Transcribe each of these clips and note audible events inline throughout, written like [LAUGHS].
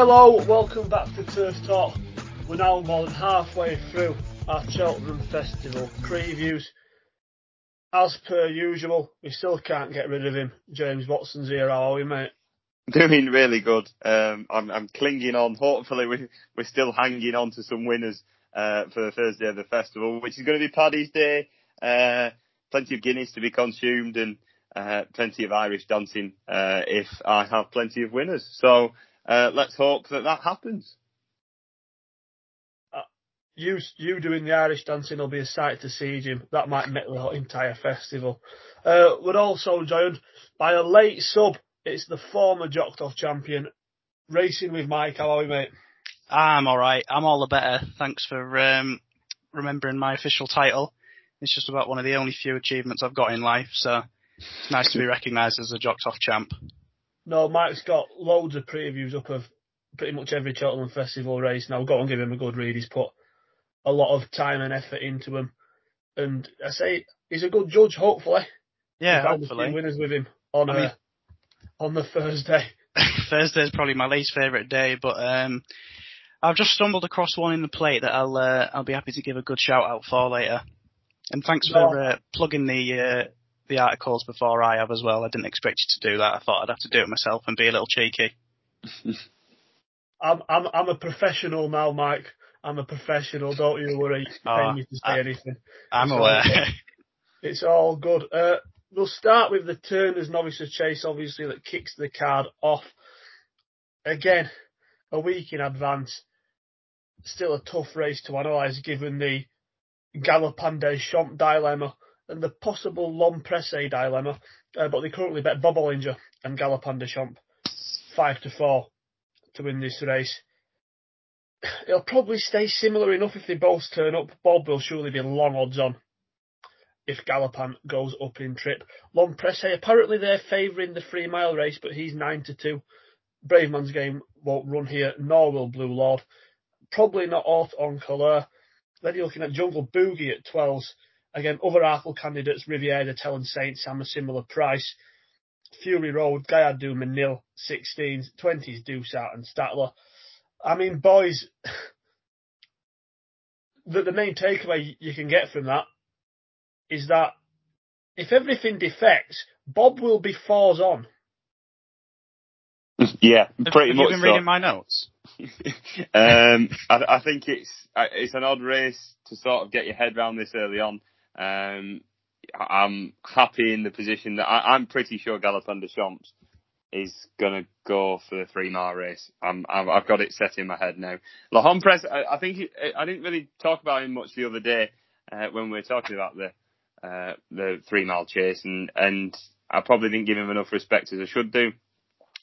Hello, welcome back to Turf Talk. We're now more than halfway through our Cheltenham Festival previews. As per usual, we still can't get rid of him. James Watson's here, how are we, mate? Doing really good. Um, I'm, I'm clinging on. Hopefully, we, we're still hanging on to some winners uh, for the Thursday of the festival, which is going to be Paddy's Day. Uh, plenty of Guinness to be consumed and uh, plenty of Irish dancing uh, if I have plenty of winners. So uh, let's hope that that happens. Uh, you, you doing the Irish dancing will be a sight to see, Jim. That might make the entire festival. Uh, we're also joined by a late sub. It's the former Jocktoff champion, Racing with Mike. How are we, mate? I'm alright. I'm all the better. Thanks for um, remembering my official title. It's just about one of the only few achievements I've got in life, so it's nice to be [LAUGHS] recognised as a Jocktoff champ. No, Mike's got loads of previews up of pretty much every Cheltenham Festival race now. Go and give him a good read. He's put a lot of time and effort into him. And I say he's a good judge, hopefully. Yeah, hopefully. winners with him on, I mean, uh, on the Thursday. [LAUGHS] Thursday is probably my least favourite day, but um, I've just stumbled across one in the plate that I'll uh, I'll be happy to give a good shout out for later. And thanks for uh, plugging the uh, the articles before I have as well. I didn't expect you to do that. I thought I'd have to do it myself and be a little cheeky. [LAUGHS] I'm I'm I'm a professional now, Mike. I'm a professional. Don't you worry. Oh, pay me to say I, anything. I'm it's aware. All it's all good. Uh, we'll start with the Turners Novices Chase, obviously that kicks the card off. Again, a week in advance. Still a tough race to analyse given the Galopin Des dilemma and the possible L'Homme Presse dilemma, uh, but they currently bet Bob Olinger and Galopin Champs 5 to 4 to win this race. It'll probably stay similar enough if they both turn up. Bob will surely be long odds on if Galopin goes up in trip. L'Homme Presse, apparently they're favouring the three mile race, but he's 9 to 2. Bravemansgame game won't run here, nor will Blue Lord. Probably not Haut En Couleurs. Then you're looking at Jungle Boogie at 12s. Again, other Arkle candidates, Riviera, Telling Saint Sam, a similar price. Fury Road, Gaillard Du Mesnil, 16s, 20s, Dusart and Statler. I mean, boys, [SIGHS] the, the main takeaway you can get from that is that if everything defects, Bob will be fours on. Yeah, pretty have, much. Have you been so. reading my notes? [LAUGHS] um, I, I, think it's it's an odd race to sort of get your head around this early on. Um, I'm happy in the position that I, am pretty sure Galopin Des Champs is going to go for the three mile race. I've, I've got it set in my head now. L'Homme Presse, I, I think he, I didn't really talk about him much the other day uh, when we were talking about the uh, the three mile chase, and and I probably didn't give him enough respect as I should do.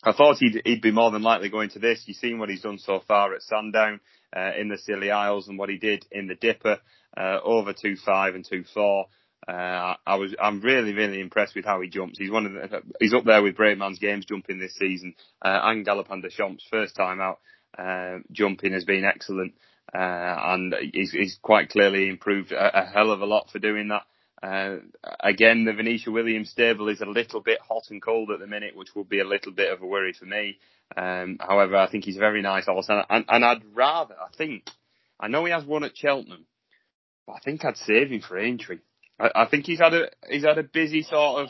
I thought he'd, he'd be more than likely going to this. You've seen what he's done so far at Sandown uh, in the Scilly Isles and what he did in the Dipper uh, over two five and two four. Uh, I was I'm really really impressed with how he jumps. He's one of the, he's up there with Bravemansgame's jumping this season uh, and Galopin Des Champs first time out uh, jumping has been excellent uh, and he's, he's quite clearly improved a, a hell of a lot for doing that. Uh, again, the Venetia Williams stable is a little bit hot and cold at the minute, which will be a little bit of a worry for me. Um, however, I think he's a very nice horse, and, and, and, I'd rather, I think, I know he has one at Cheltenham, but I think I'd save him for Aintree. I, I think he's had a he's had a busy sort of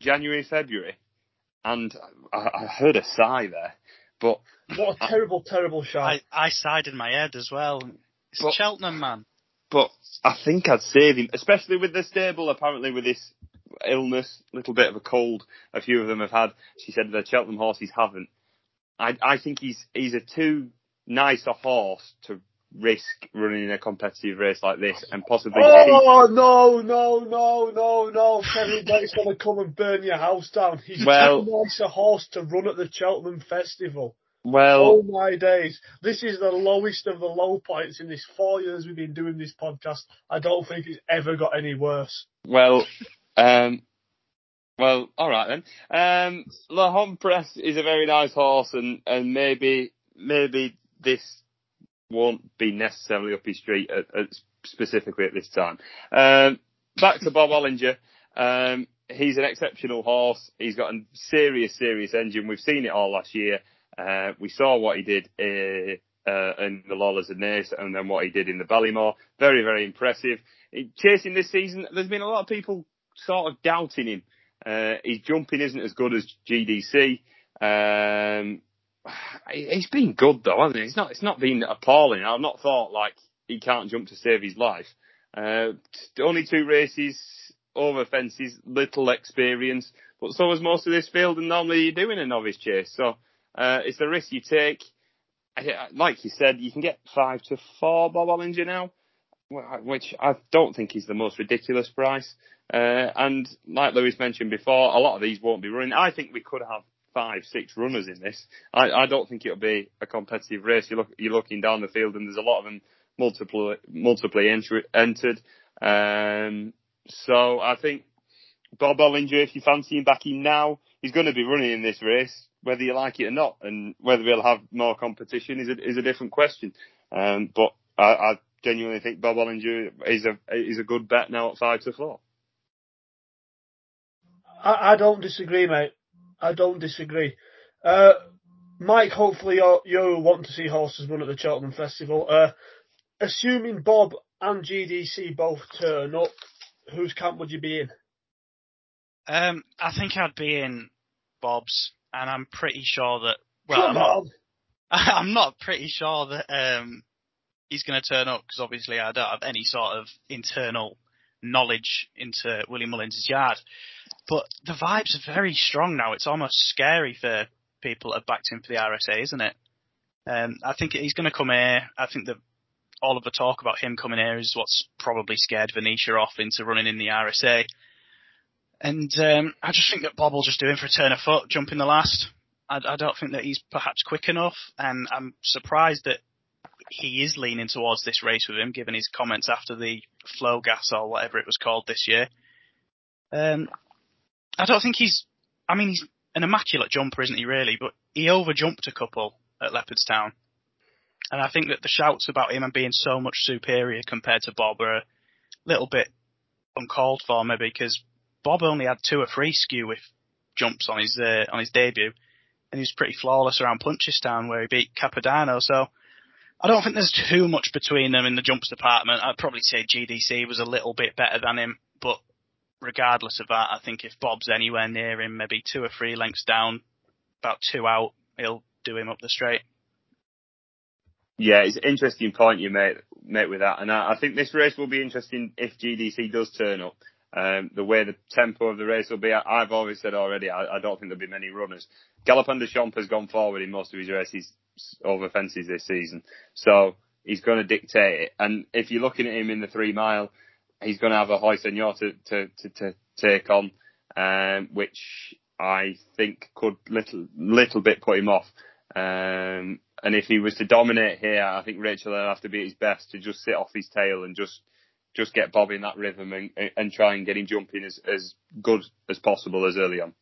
January, February, and I, I heard a sigh there. But what a terrible, terrible shot! I, I sighed in my head as well. It's but, Cheltenham, man. But I think I'd save him, especially with the stable. Apparently, with this illness, little bit of a cold, a few of them have had. She said the Cheltenham horses haven't. I I think he's he's a too nice a horse to risk running in a competitive race like this and possibly. Oh keep... no no no no no! Blake's going to come and burn your house down. He's well, too nice a horse to run at the Cheltenham Festival. Well, oh my days! This is the lowest of the low points in this four years we've been doing this podcast. I don't think it's ever got any worse. Well, um, well, all right then. Um, L'Homme Presse is a very nice horse, and and maybe maybe this won't be necessarily up his street at, at, specifically at this time. Um, back to Bob Olinger. Um, he's an exceptional horse. He's got a serious, serious engine. We've seen it all last year. Uh, we saw what he did uh, uh, in the Lawlor's and Naas and then what he did in the Ballymore. Very, very impressive. Chasing this season, there's been a lot of people sort of doubting him. Uh, his jumping isn't as good as GDC. Um, he's been good though, hasn't he? It's not, it's not been appalling. I've not thought like he can't jump to save his life. Uh, only two races, over fences, little experience, but so was most of this field, and normally you do in a novice chase. So uh, it's a risk you take. Like you said, you can get five to four Bob Olinger now, which I don't think is the most ridiculous price. Uh, and like Lewis mentioned before, a lot of these won't be running. I think we could have five, six runners in this. I, I don't think it'll be a competitive race. You look, you're looking down the field, and there's a lot of them multiple, multiply entry, entered. Um, so I think Bob Olinger, if you fancy him back in now, he's going to be running in this race, whether you like it or not, and whether he'll have more competition is a, is a different question. Um, but I, I genuinely think Bob Olinger is a is a good bet now at five to four. I, I don't disagree, mate. I don't disagree. Uh, Mike, hopefully you want to see horses run at the Cheltenham Festival. Uh, assuming Bob and GDC both turn up, whose camp would you be in? Um, I think I'd be in Bob's, and I'm pretty sure that. Well, Come I'm on. not, [LAUGHS] I'm not pretty sure that um, he's going to turn up because obviously I don't have any sort of internal knowledge into Willie Mullins' yard. But the vibes are very strong now. It's almost scary for people that have backed him for the RSA, isn't it? Um, I think he's going to come here. I think that all of the talk about him coming here is what's probably scared Venetia off into running in the RSA. And um, I just think that Bob will just do him for a turn of foot, jump in the last. I, I don't think that he's perhaps quick enough, and I'm surprised that he is leaning towards this race with him, given his comments after the Flogas or whatever it was called this year. Um, I don't think he's. I mean, he's an immaculate jumper, isn't he? Really, but he overjumped a couple at Leopardstown, and I think that the shouts about him and being so much superior compared to Bob are a little bit uncalled for, maybe because Bob only had two or three skew with jumps on his uh, on his debut, and he was pretty flawless around Punchestown where he beat Capodanno. So I don't think there's too much between them in the jumps department. I'd probably say GDC was a little bit better than him, but regardless of that, I think if Bob's anywhere near him, maybe two or three lengths down, about two out, he'll do him up the straight. Yeah, it's an interesting point you made, made with that, and I, I think this race will be interesting if GDC does turn up. Um, the way the tempo of the race will be, I, have always said already, I, I, don't think there'll be many runners. Galopin Des Champs has gone forward in most of his races over fences this season, so he's going to dictate it. And if you're looking at him in the three mile, he's going to have a Senor to, to, to, to take on, um, which I think could little little bit put him off. Um, and if he was to dominate here, I think Rachel will have to be at his best to just sit off his tail and just just get Bob in that rhythm and, and try and get him jumping as, as good as possible as early on.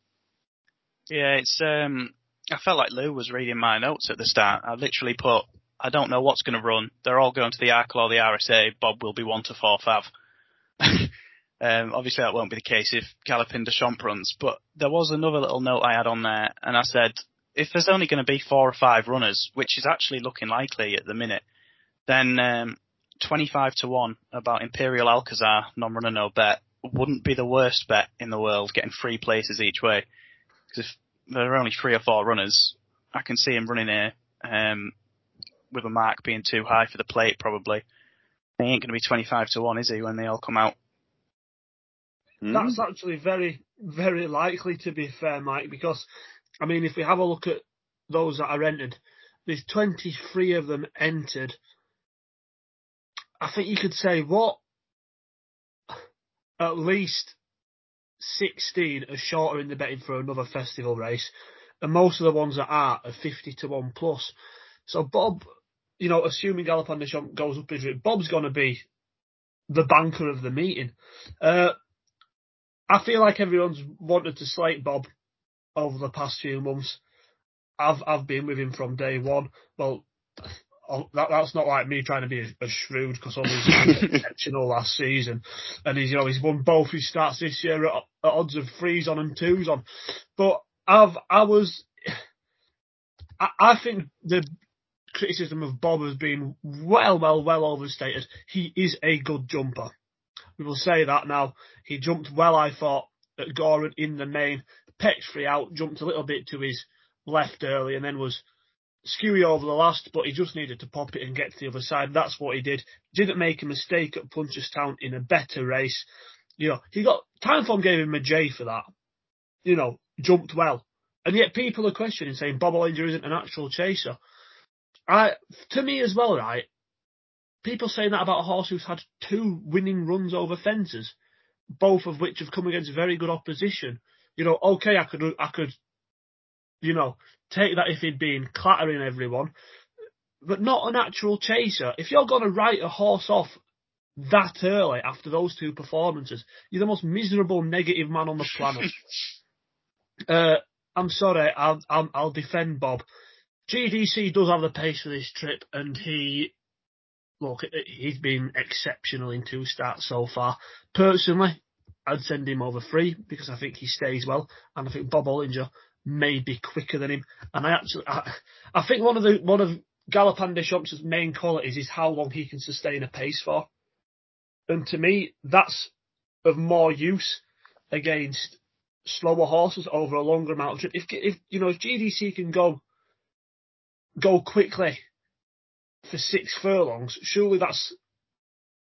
Yeah, it's um I felt like Lou was reading my notes at the start. I literally put I don't know what's going to run. They're all going to the Arkle or the RSA. Bob will be one to four fav. [LAUGHS] um, obviously that won't be the case if Galopin Des Champs runs, but there was another little note I had on there and I said, if there's only going to be four or five runners, which is actually looking likely at the minute, then um, 25 to 1 about Imperial Alcazar, non-runner no bet, wouldn't be the worst bet in the world, getting three places each way. Because if there are only three or four runners, I can see him running here um, with a mark being too high for the plate probably. He ain't going to be 25 to 1, is he, when they all come out? Mm. That's actually very, very likely to be fair, Mike, because, I mean, if we have a look at those that are entered, there's 23 of them entered. I think you could say what at least 16 are shorter in the betting for another festival race, and most of the ones that are are 50 to 1 plus. So Bob you know, assuming Galopin Des Champs goes up his route, Bob's going to be the banker of the meeting. Uh, I feel like everyone's wanted to slate Bob over the past few months. I've I've been with him from day one. Well, that, that's not like me trying to be a, a shrewd because he's exceptional last season, and he's you know he's won both his starts this year at, at odds of threes on and twos on. But I've I was I, I think the criticism of Bob has been well, well, well overstated. He is a good jumper. We will say that now. He jumped well, I thought, at Gowran in the main. Pecked free out, jumped a little bit to his left early, and then was skewy over the last, but he just needed to pop it and get to the other side. That's what he did. Didn't make a mistake at Punchestown in a better race. You know, he got Timeform gave him a J for that. You know, jumped well. And yet people are questioning, saying Bob Olinger isn't an actual chaser. I, to me as well, right? People saying that about a horse who's had two winning runs over fences, both of which have come against very good opposition. You know, okay, I could, I could, you know, take that if he'd been clattering everyone, but not an actual chaser. If you're going to write a horse off that early after those two performances, you're the most miserable negative man on the planet. [LAUGHS] uh, I'm sorry, I'll, I'll, I'll defend Bob. GDC does have the pace for this trip, and he, look, he's been exceptional in two starts so far. Personally, I'd send him over free because I think he stays well, and I think Bob Olinger may be quicker than him. And I actually, I, I think one of the one of Galopin Des Champs' main qualities is how long he can sustain a pace for. And to me, that's of more use against slower horses over a longer amount of trip. If, if you know, if GDC can go go quickly for six furlongs, surely that's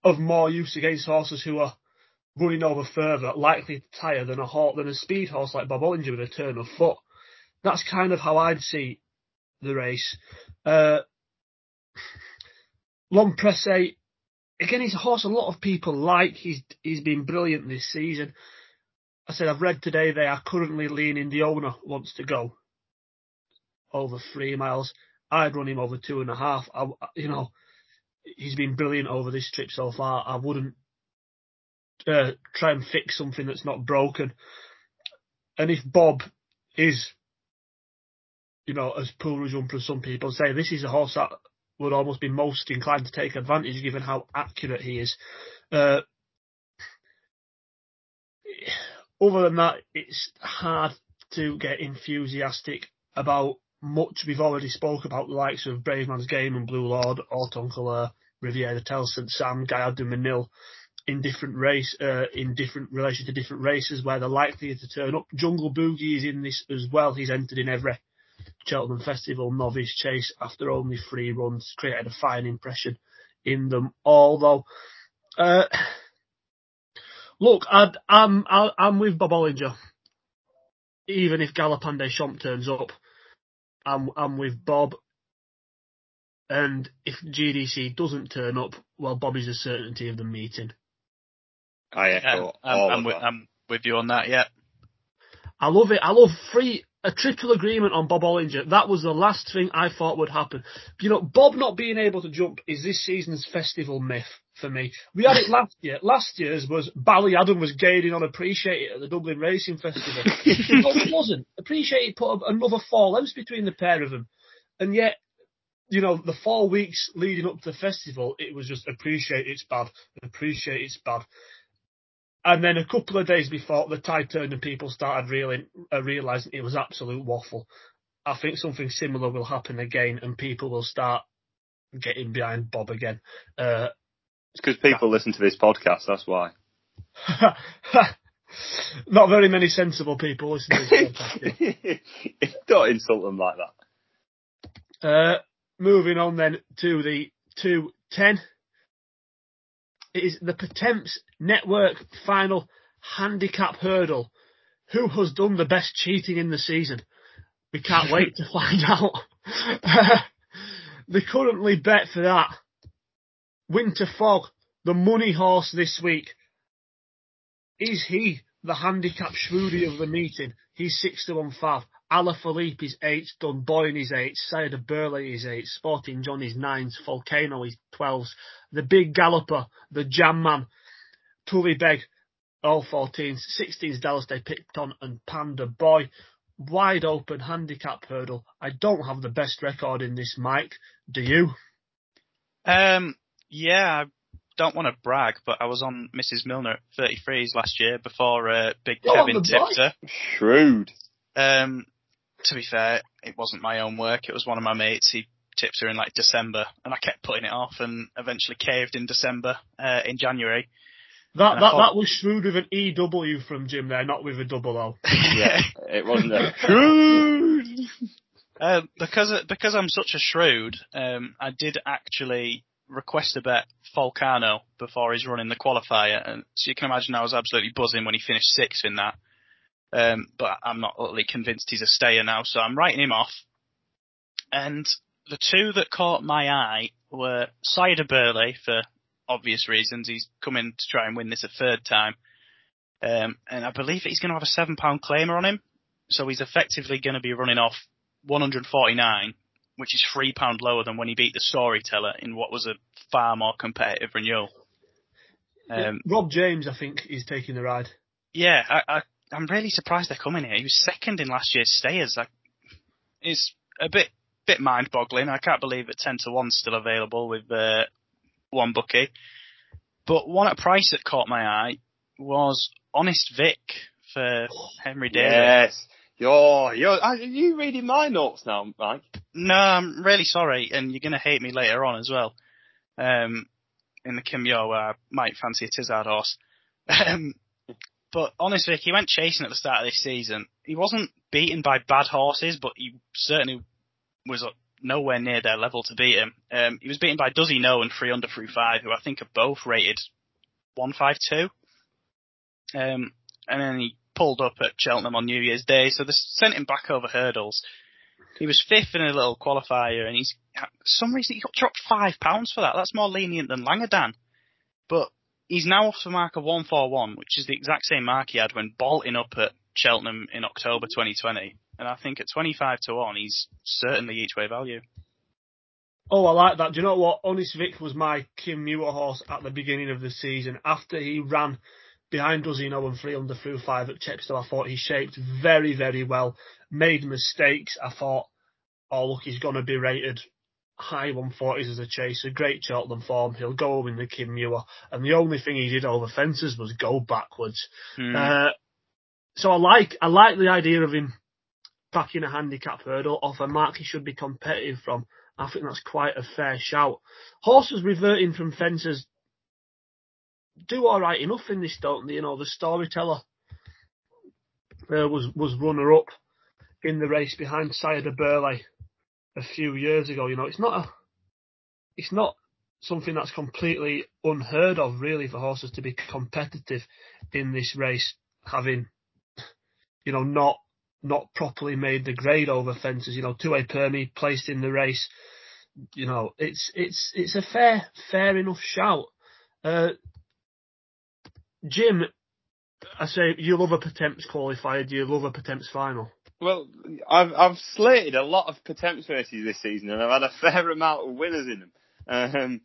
of more use against horses who are running over further, likely to than a horse, than a speed horse like Bob Olinger with a turn of foot. That's kind of how I'd see the race. Uh, Presse, again, he's a horse a lot of people like. He's he's been brilliant this season. I said I've read today they are currently leaning. The owner wants to go over three miles. I'd run him over two and a half. I, you know, he's been brilliant over this trip so far. I wouldn't uh, try and fix something that's not broken. And if Bob is, you know, as poor a jumper as some people say, this is a horse that would almost be most inclined to take advantage given how accurate he is. Uh, other than that, it's hard to get enthusiastic about much. We've already spoke about the likes of Brave Man's Bravemansgame and Blue Lord, Haut En Couleurs, Riviere Tel St Sam, Gaillard du Mesnil in different race, uh, in different relation to different races where they're likely to turn up. Jungle Boogie is in this as well. He's entered in every Cheltenham Festival novice chase after only three runs, created a fine impression in them all though. Uh, look, i am I'm, I'm with Bob Olinger. Even if Galopin Champ turns up, I'm, I'm with Bob. And if GDC doesn't turn up, well, Bob is a certainty of the meeting. I echo yeah, I'm, I'm, with, I'm, with, you on that. Yeah. I love it. I love free a triple agreement on Bob Olinger. That was the last thing I thought would happen. You know, Bob not being able to jump is this season's festival myth for me. We had it last year. Last year's was Ballyadam was gaining on Appreciate It at the Dublin Racing Festival. [LAUGHS] no, it wasn't. Appreciate It put another four lengths between the pair of them. And yet, you know, the four weeks leading up to the festival, it was just Appreciate It's bad. Appreciate It's bad. And then a couple of days before the tide turned and people started reeling, uh, realizing it was absolute waffle. I think something similar will happen again, and people will start getting behind Bob again. Uh, it's because people listen to this podcast. That's why. [LAUGHS] Not very many sensible people listen to this podcast. [LAUGHS] Don't insult them like that. Uh, moving on then to the two ten. It is the Pertemps Network final handicap hurdle. Who has done the best cheating in the season? We can't wait to find [LAUGHS] out. [LAUGHS] they currently bet for that. Winter Fog, the money horse this week. Is he the handicap shrewdy of the meeting? He's six to one five. Alaphilippe is eight, Dunboyne is eight, Sire Berlais is eight, Sporting John is nines, Volcano is twelves, the Big Galloper, the Jam Man, Tully Beg, all 14s, 16s Dallas Des Pictons and Panda Boy. Wide open handicap hurdle. I don't have the best record in this, Mike. Do you? Um, yeah, I don't want to brag, but I was on Mrs. Milner at 33s last year before uh, Big Kevin tipped her. Shrewd. Um, to be fair, it wasn't my own work. It was one of my mates. He tipped her in like December, and I kept putting it off, and eventually caved in December, uh, in January. That that, thought, that was shrewd with an EW from Jim there, not with a double O. [LAUGHS] yeah, it wasn't a shrewd. Uh, because because I'm such a shrewd, um, I did actually request a bet Falcano before he's running the qualifier, and so you can imagine I was absolutely buzzing when he finished sixth in that. Um, but I'm not utterly convinced he's a stayer now, so I'm writing him off. And the two that caught my eye were Sire Berlais for obvious reasons. He's coming to try and win this a third time. Um, and I believe that he's going to have a seven pound claimer on him. So he's effectively going to be running off 149, which is three pound lower than when he beat the storyteller in what was a far more competitive renewal. Um, Rob James, I think, is taking the ride. Yeah, I, I, am really surprised they're coming here. He was second in last year's stayers. Like, it's a bit bit mind boggling. I can't believe that 10 to 1's still available with uh, one bookie. But one at price that caught my eye was Honest Vic for Henry Daly. Yes. You're, you're, are you reading my notes now, Mike? No, I'm really sorry, and you're gonna hate me later on as well. Um, in the Kim Muir, where I might fancy a Tizzard horse. [LAUGHS] Um, but Honest Vic, he went chasing at the start of this season. He wasn't beaten by bad horses, but he certainly was nowhere near their level to beat him. Um, he was beaten by Does He Know and Threeunderthrufive, who I think are both rated 152. Um, and then he pulled up at Cheltenham on New Year's Day, so they sent him back over hurdles. He was fifth in a little qualifier, and he's for some reason he got dropped five pounds for that. That's more lenient than Langadan. But he's now off the mark of 141, which is the exact same mark he had when bolting up at Cheltenham in October 2020 and I think at 25 to 1, he's certainly each way value. Oh, I like that. Do you know what? Honest Vic was my Kim Muir horse at the beginning of the season. After he ran behind us Dozino and Threeunderthrufive at Chepstow, I thought he shaped very, very well. Made mistakes. I thought, oh look, he's going to be rated high 140s as a chaser. Great Cheltenham form. He'll go in the Kim Muir. And the only thing he did over fences was go backwards. Mm. Uh, so I like, I like the idea of him backing a handicap hurdle off a mark he should be competitive from. I think that's quite a fair shout. Horses reverting from fences do all right enough in this, don't they? You know, the storyteller uh, was was runner up in the race behind Du Berlais a few years ago. You know, it's not a, it's not something that's completely unheard of, really, for horses to be competitive in this race, having, you know, not not properly made the grade over fences. You know, two way Permy placed in the race. You know, it's it's it's a fair fair enough shout. Uh, Jim, I say you love a Pertemps qualifier. Do you love a Pertemps final? Well, I've I've slated a lot of Pertemps races this season, and I've had a [LAUGHS] fair amount of winners in them. Um,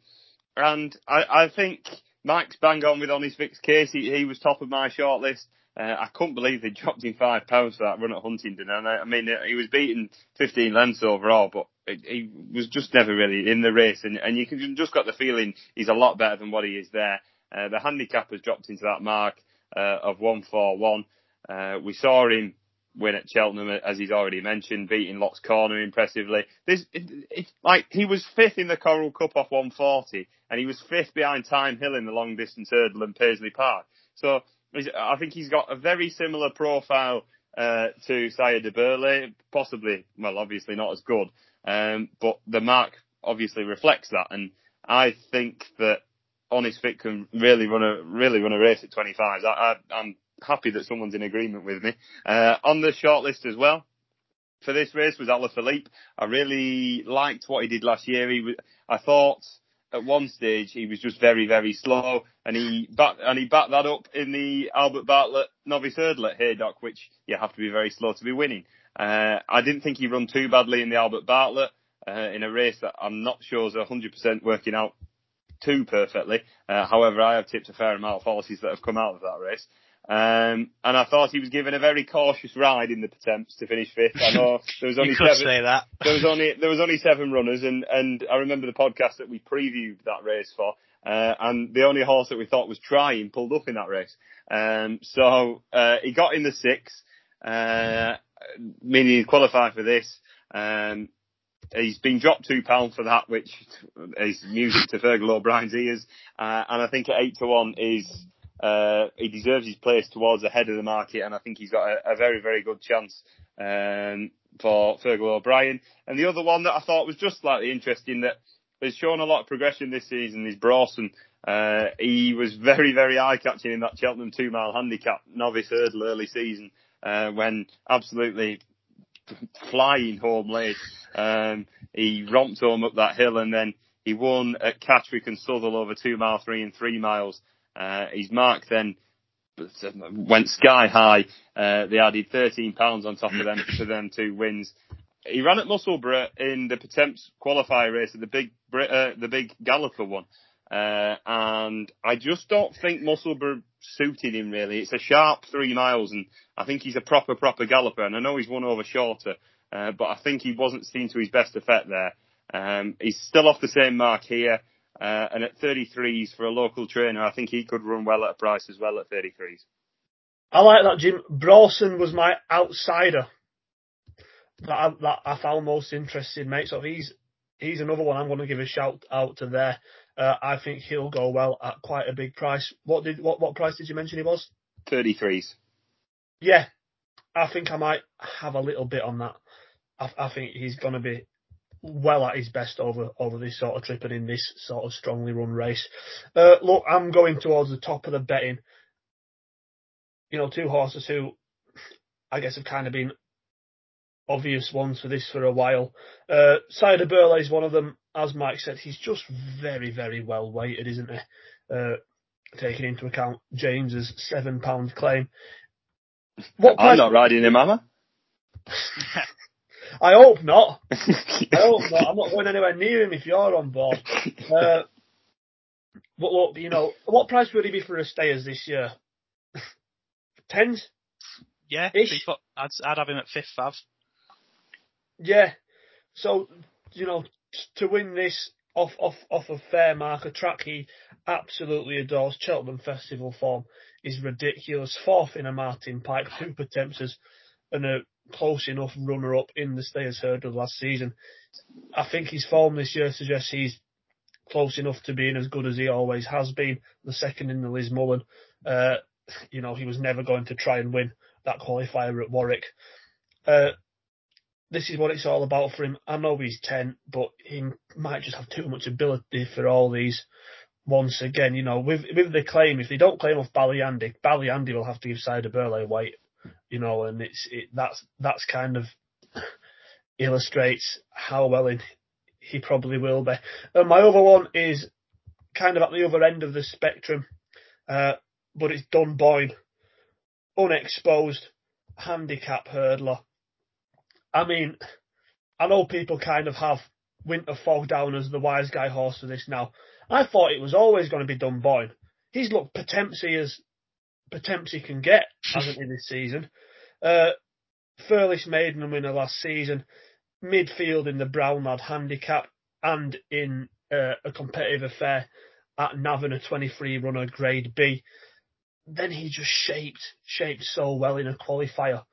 and I, I think Mike's bang on with Honest Vic's case. He, he was top of my shortlist. Uh, I couldn't believe they [LAUGHS] dropped him five pounds for that run at Huntingdon. And I, I mean, he was beaten 15 lengths overall, but he was just never really in the race. And, and you can just got the feeling he's a lot better than what he is there. Uh, the handicap has dropped into that mark uh, of 141. Uh, we saw him win at Cheltenham, as he's already mentioned, beating Lock's Corner impressively. This, it, it's like he was fifth in the Coral Cup off 140, and he was fifth behind Thyme Hill in the long distance hurdle in Paisley Park. So I think he's got a very similar profile uh, to Sire Du Berlais, possibly, well, obviously not as good, um, but the mark obviously reflects that, and I think that Honest Vic can really run a really run a race at 25. I, am happy that someone's in agreement with me. Uh, on the shortlist as well for this race was Alaphilippe. I really liked what he did last year. He was, I thought at one stage he was just very, very slow, and he and he backed that up in the Albert Bartlett novice hurdle at Haydock, which you have to be very slow to be winning. Uh, I didn't think he run too badly in the Albert Bartlett uh, in a race that I'm not sure is 100% working out too perfectly. Uh, however, I have tipped a fair amount of horses that have come out of that race. Um, and I thought he was given a very cautious ride in the attempts to finish fifth. I know [LAUGHS] there was only seven. there was only there was only seven runners, and and I remember the podcast that we previewed that race for, uh, and the only horse that we thought was trying pulled up in that race. Um, so uh, he got in the six. Uh, meaning he qualified for this. Um, he's been dropped two pounds for that, which is music to Fergal O'Brien's ears. Uh, and I think at eight to one is uh, he deserves his place towards the head of the market, and I think he's got a, a very very good chance um, for Fergal O'Brien. And the other one that I thought was just slightly interesting that has shown a lot of progression this season is Brawson. Uh, he was very, very eye-catching in that Cheltenham two-mile handicap novice hurdle early season, uh, when absolutely flying home late. Um, he romped home up that hill and then he won at Catterick and Southwell over two mile three and three miles. Uh, his mark then went sky high. Uh, they added 13 pounds on top of them for them two wins. He ran at Musselburgh in the Pertemps qualifier race, at the big uh, the big Galloper one. Uh, and I just don't think Musselburgh suited him really. It's a sharp three miles, and I think he's a proper proper galloper. And I know he's won over shorter, uh, but I think he wasn't seen to his best effect there. Um, he's still off the same mark here, uh, and at 33s for a local trainer, I think he could run well at a price as well at 33s. I like that, Jim. Brawson was my outsider that I, that I found most interesting, mate. So he's he's another one I'm going to give a shout out to there. Uh, I think he'll go well at quite a big price. What did what what price did you mention he was? Thirty threes. Yeah, I think I might have a little bit on that. I, I think he's going to be well at his best over over this sort of trip and in this sort of strongly run race. Uh, look, I'm going towards the top of the betting. You know, two horses who I guess have kind of been obvious ones for this for a while. Uh, Sire Du Berlais is one of them. As Mike said, he's just very, very well weighted, isn't he? Uh, taking into account James's seven pound claim. What I'm not riding him, am I? [LAUGHS] I hope not. [LAUGHS] I hope not. I'm not going anywhere near him if you're on board. Uh, but look, you know, what price would he be for a stayers this year? [LAUGHS] Tens? Yeah, I'd, I'd have him at fifth, Fav. Yeah. So, you know, to win this off off off a fair marker track he absolutely adores. Cheltenham Festival form is ridiculous. Fourth in a Martin Pipe, [LAUGHS] two Pertempses, and a close enough runner up in the Stayers Hurdle last season. I think his form this year suggests he's close enough to being as good as he always has been. The second in the Lismullen. Uh, you know, he was never going to try and win that qualifier at Warwick. Uh, this is what it's all about for him. I know he's 10, but he might just have too much ability for all these. Once again, you know, with with the claim, if they don't claim off Ballyandy, Ballyandy will have to give Du Berlais weight, you know, and it's it, that's that's kind of [LAUGHS] illustrates how well he, he probably will be. And my other one is kind of at the other end of the spectrum, uh, but it's Dunboyne, unexposed handicap hurdler I mean, I know people kind of have Winter Fog down as the wise guy horse for this now. I thought it was always going to be Dunboyne. He's looked Pertempsy as Pertempsy can get, [LAUGHS] hasn't he, this season? Uh, Furlish maiden winner last season, midfield in the Brown Lad handicap, and in uh, a competitive affair at Navan, a 23 runner grade B. Then he just shaped, shaped so well in a qualifier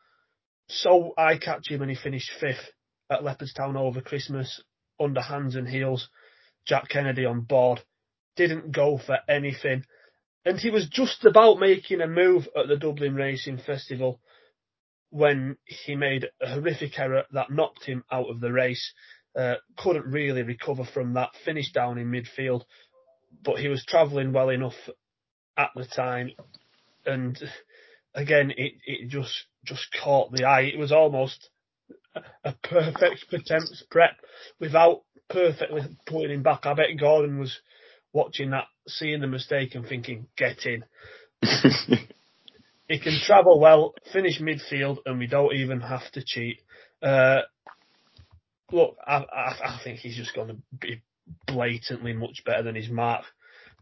so I catch him when he finished fifth at Leopardstown over Christmas under hands and heels. Jack Kennedy on board. Didn't go for anything. And he was just about making a move at the Dublin Racing Festival when he made a horrific error that knocked him out of the race. Uh, couldn't really recover from that. Finished down in midfield, but he was travelling well enough at the time. And again, it, it just just caught the eye. It was almost a perfect Pertemps prep without perfectly putting him back. I bet Gordon was watching that, seeing the mistake and thinking, get in. [LAUGHS] he can travel well, finish midfield, and we don't even have to cheat. Uh, look, I, I, I, think he's just going to be blatantly much better than his mark.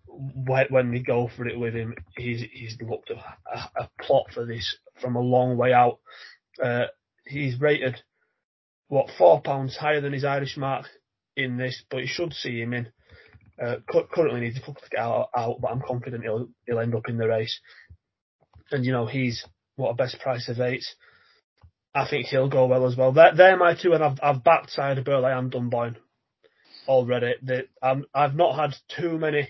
When we go for it with him, he's he's looked a, a plot for this from a long way out. Uh, he's rated what four pounds higher than his Irish mark in this, but you should see him in. Uh, currently needs a couple to get out, out, but I'm confident he'll he'll end up in the race. And you know he's what a best price of eight. I think he'll go well as well. They're, they're my two, and I've, I've backed Sire Du Berlais and Dunboyne already. They, I'm, I've not had too many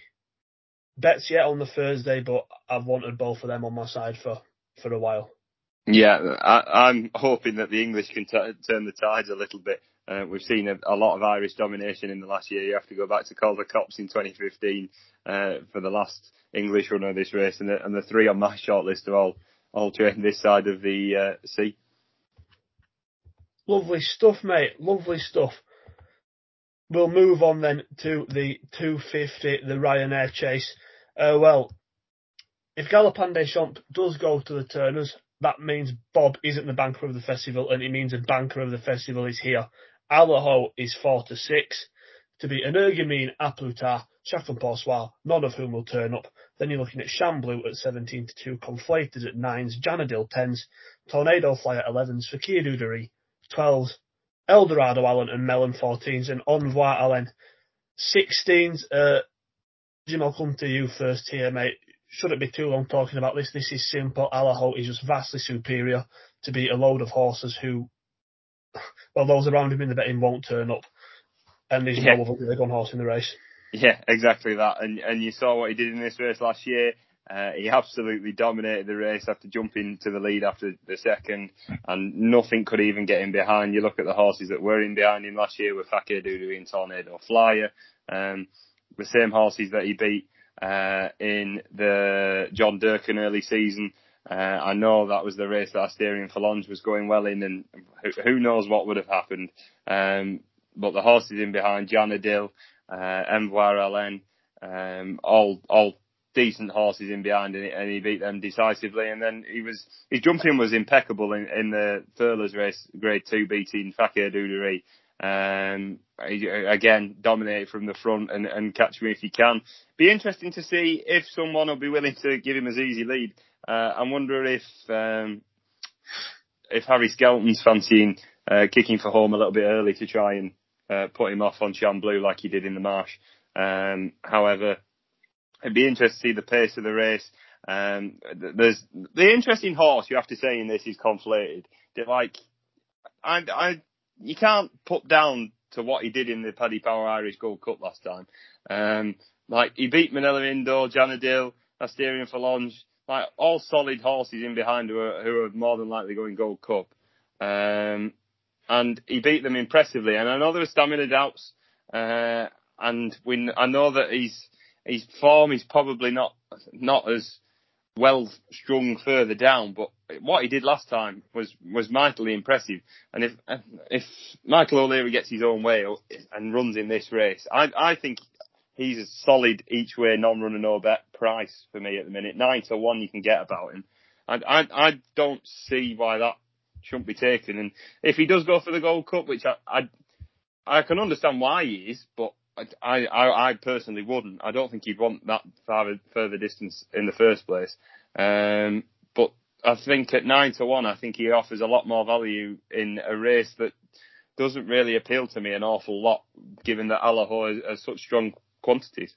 bets yet on the Thursday, but I've wanted both of them on my side for, for a while. Yeah, I, I'm hoping that the English can t- turn the tides a little bit. Uh, we've seen a, a, lot of Irish domination in the last year. You have to go back to Call The Cops in 2015 uh, for the last English runner of this race, and the, and the three on my shortlist are all all trained this side of the uh, sea. Lovely stuff, mate. Lovely stuff. We'll move on then to the 250, the Ryanair chase. Uh, well, if Galopin Des Champs does go to the Turners, that means Bob isn't the banker of the festival, and it means a banker of the festival is here. Allaho is four to six. To be Energumene, A Plus Tard, Chacun Pour Soi, none of whom will turn up. Then you're looking at Shan Blue at 17 to 2, Conflated at 9s, Janidil 10s, Tornado Fly at 11s, Fakir D'oudairies 12s, Eldorado Allen and Melon 14s, and Envoi Allen 16s. Uh, Jim, I'll come to you first here, mate. Shouldn't be too long talking about this. This is simple. Allaho is just vastly superior to beat a load of horses who, well, those around him in the betting won't turn up. And there's yeah. no other on horse in the race. Yeah, exactly that. And and you saw what he did in this race last year. Uh, he absolutely dominated the race after jumping to the lead after the second, and nothing could even get him behind. You look at the horses that were in behind him last year with Fakir Dudu and Tornado Flyer, um, the same horses that he beat uh, in the John Durkan early season. Uh, I know that was the race that Asterion Forlonge was going well in, and who, who knows what would have happened. Um, but the horses in behind, Janidil, uh, MVRLN, um, all all decent horses in behind, and, and he beat them decisively. And then he was his jumping was impeccable in, in the Thurles race, Grade Two, beating Fakir D'oudairies. Um, again, dominate from the front and, and catch me if you can. Be interesting to see if someone will be willing to give him as easy lead. Uh, I wonder if um, if Harry Skelton's fancying uh, kicking for home a little bit early to try and uh, put him off on Blue like he did in the Marsh. Um, however, it'd be interesting to see the pace of the race. Um, there's the interesting horse you have to say in this is conflated. Like, I, I, you can't put down to what he did in the Paddy Power Irish Gold Cup last time. Um, like he beat Minella Indo, Janidil, Asterion Forlonge, like all solid horses in behind who are, who are more than likely going Gold Cup. Um, and he beat them impressively. And I know there were stamina doubts, uh, and we, I know that his his form is probably not not as well strung further down, but what he did last time was was mightily impressive. And if if Michael O'Leary gets his own way and runs in this race, I I think he's a solid each way non-runner no bet price for me at the minute. Nine to one you can get about him. I I, I don't see why that shouldn't be taken. And if he does go for the Gold Cup, which I I, I can understand why he is, but I, I, I personally wouldn't. I don't think he'd want that far further distance in the first place. Um, but I think at nine to one, I think he offers a lot more value in a race that doesn't really appeal to me an awful lot, given that Allaho has, has such strong quantities.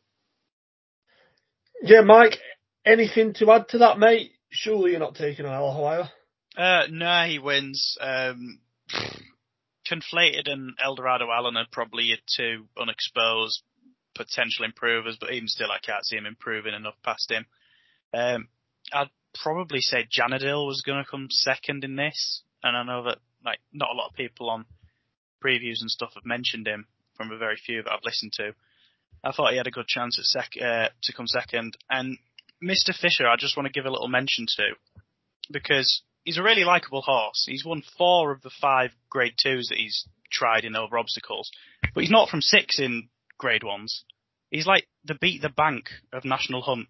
Yeah, Mike. Anything to add to that, mate? Surely you're not taking an Allaho, are you? Uh, no, he wins. Um, Conflated and Eldorado Allen are probably your two unexposed potential improvers, but even still, I can't see him improving enough past him. Um, I'd probably say Janidil was going to come second in this, and I know that like not a lot of people on previews and stuff have mentioned him from a very few that I've listened to. I thought he had a good chance at sec- uh, to come second, and Mr. Fisher, I just want to give a little mention to because he's a really likable horse. He's won four of the five grade twos that he's tried in over obstacles, but he's not from six in grade ones. He's like the beat the bank of National Hunt.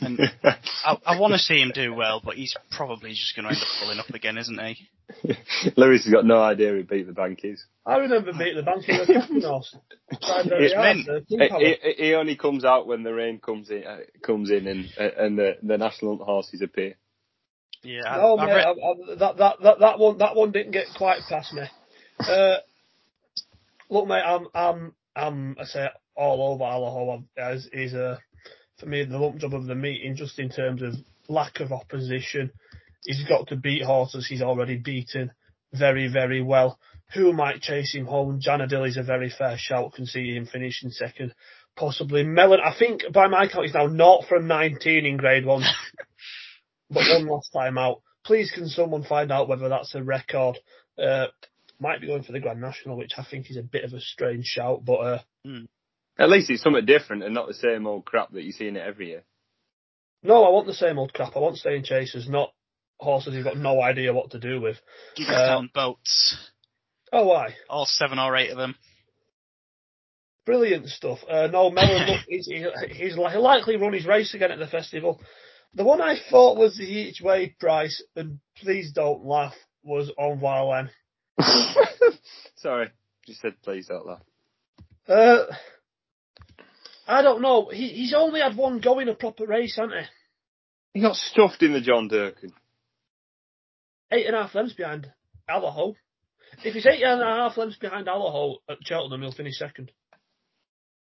And [LAUGHS] I, I want to see him do well, but he's probably just going to end up pulling up again, isn't he? [LAUGHS] Lewis has got no idea who beat the bank is. I remember beating the bank in the captain horse. He, he, only comes out when the rain comes in, uh, comes in, and uh, and the the national horses appear. Yeah. No, mate, I, I, that, that, that, that one, that one didn't get quite past me. Uh, look, mate, I'm, I'm, I'm, I say all over Allaho as is a, for me the lump job of the meeting, just in terms of lack of opposition. He's got to beat horses he's already beaten very, very well. Who might chase him home? Janidil is a very fair shout. Can see him finishing second. Possibly Melon. I think by my count he's now not from 19 in grade one, [LAUGHS] but one last time out. Please can someone find out whether that's a record? Uh, might be going for the Grand National, which I think is a bit of a strange shout, but uh, Mm. At least it's something different and not the same old crap that you see in it every year. no, I want the same old crap. I want staying chasers, not horses who've got no idea what to do with. Gigaton boats. Oh, why? All seven or eight of them. Brilliant stuff. Uh, no, Melon, look, he's, he- he's he'll likely run his race again at the festival. The one I thought was the each way price, and please don't laugh, was Envoi Allen. [LAUGHS] Sorry, just said please don't laugh. Uh, I don't know. He, he's only had one go in a proper race, hasn't he? He got stuffed in the John Durkan. Eight and a half lengths behind Allaho. If he's eight and a half lengths behind Allaho at Cheltenham, he'll finish second.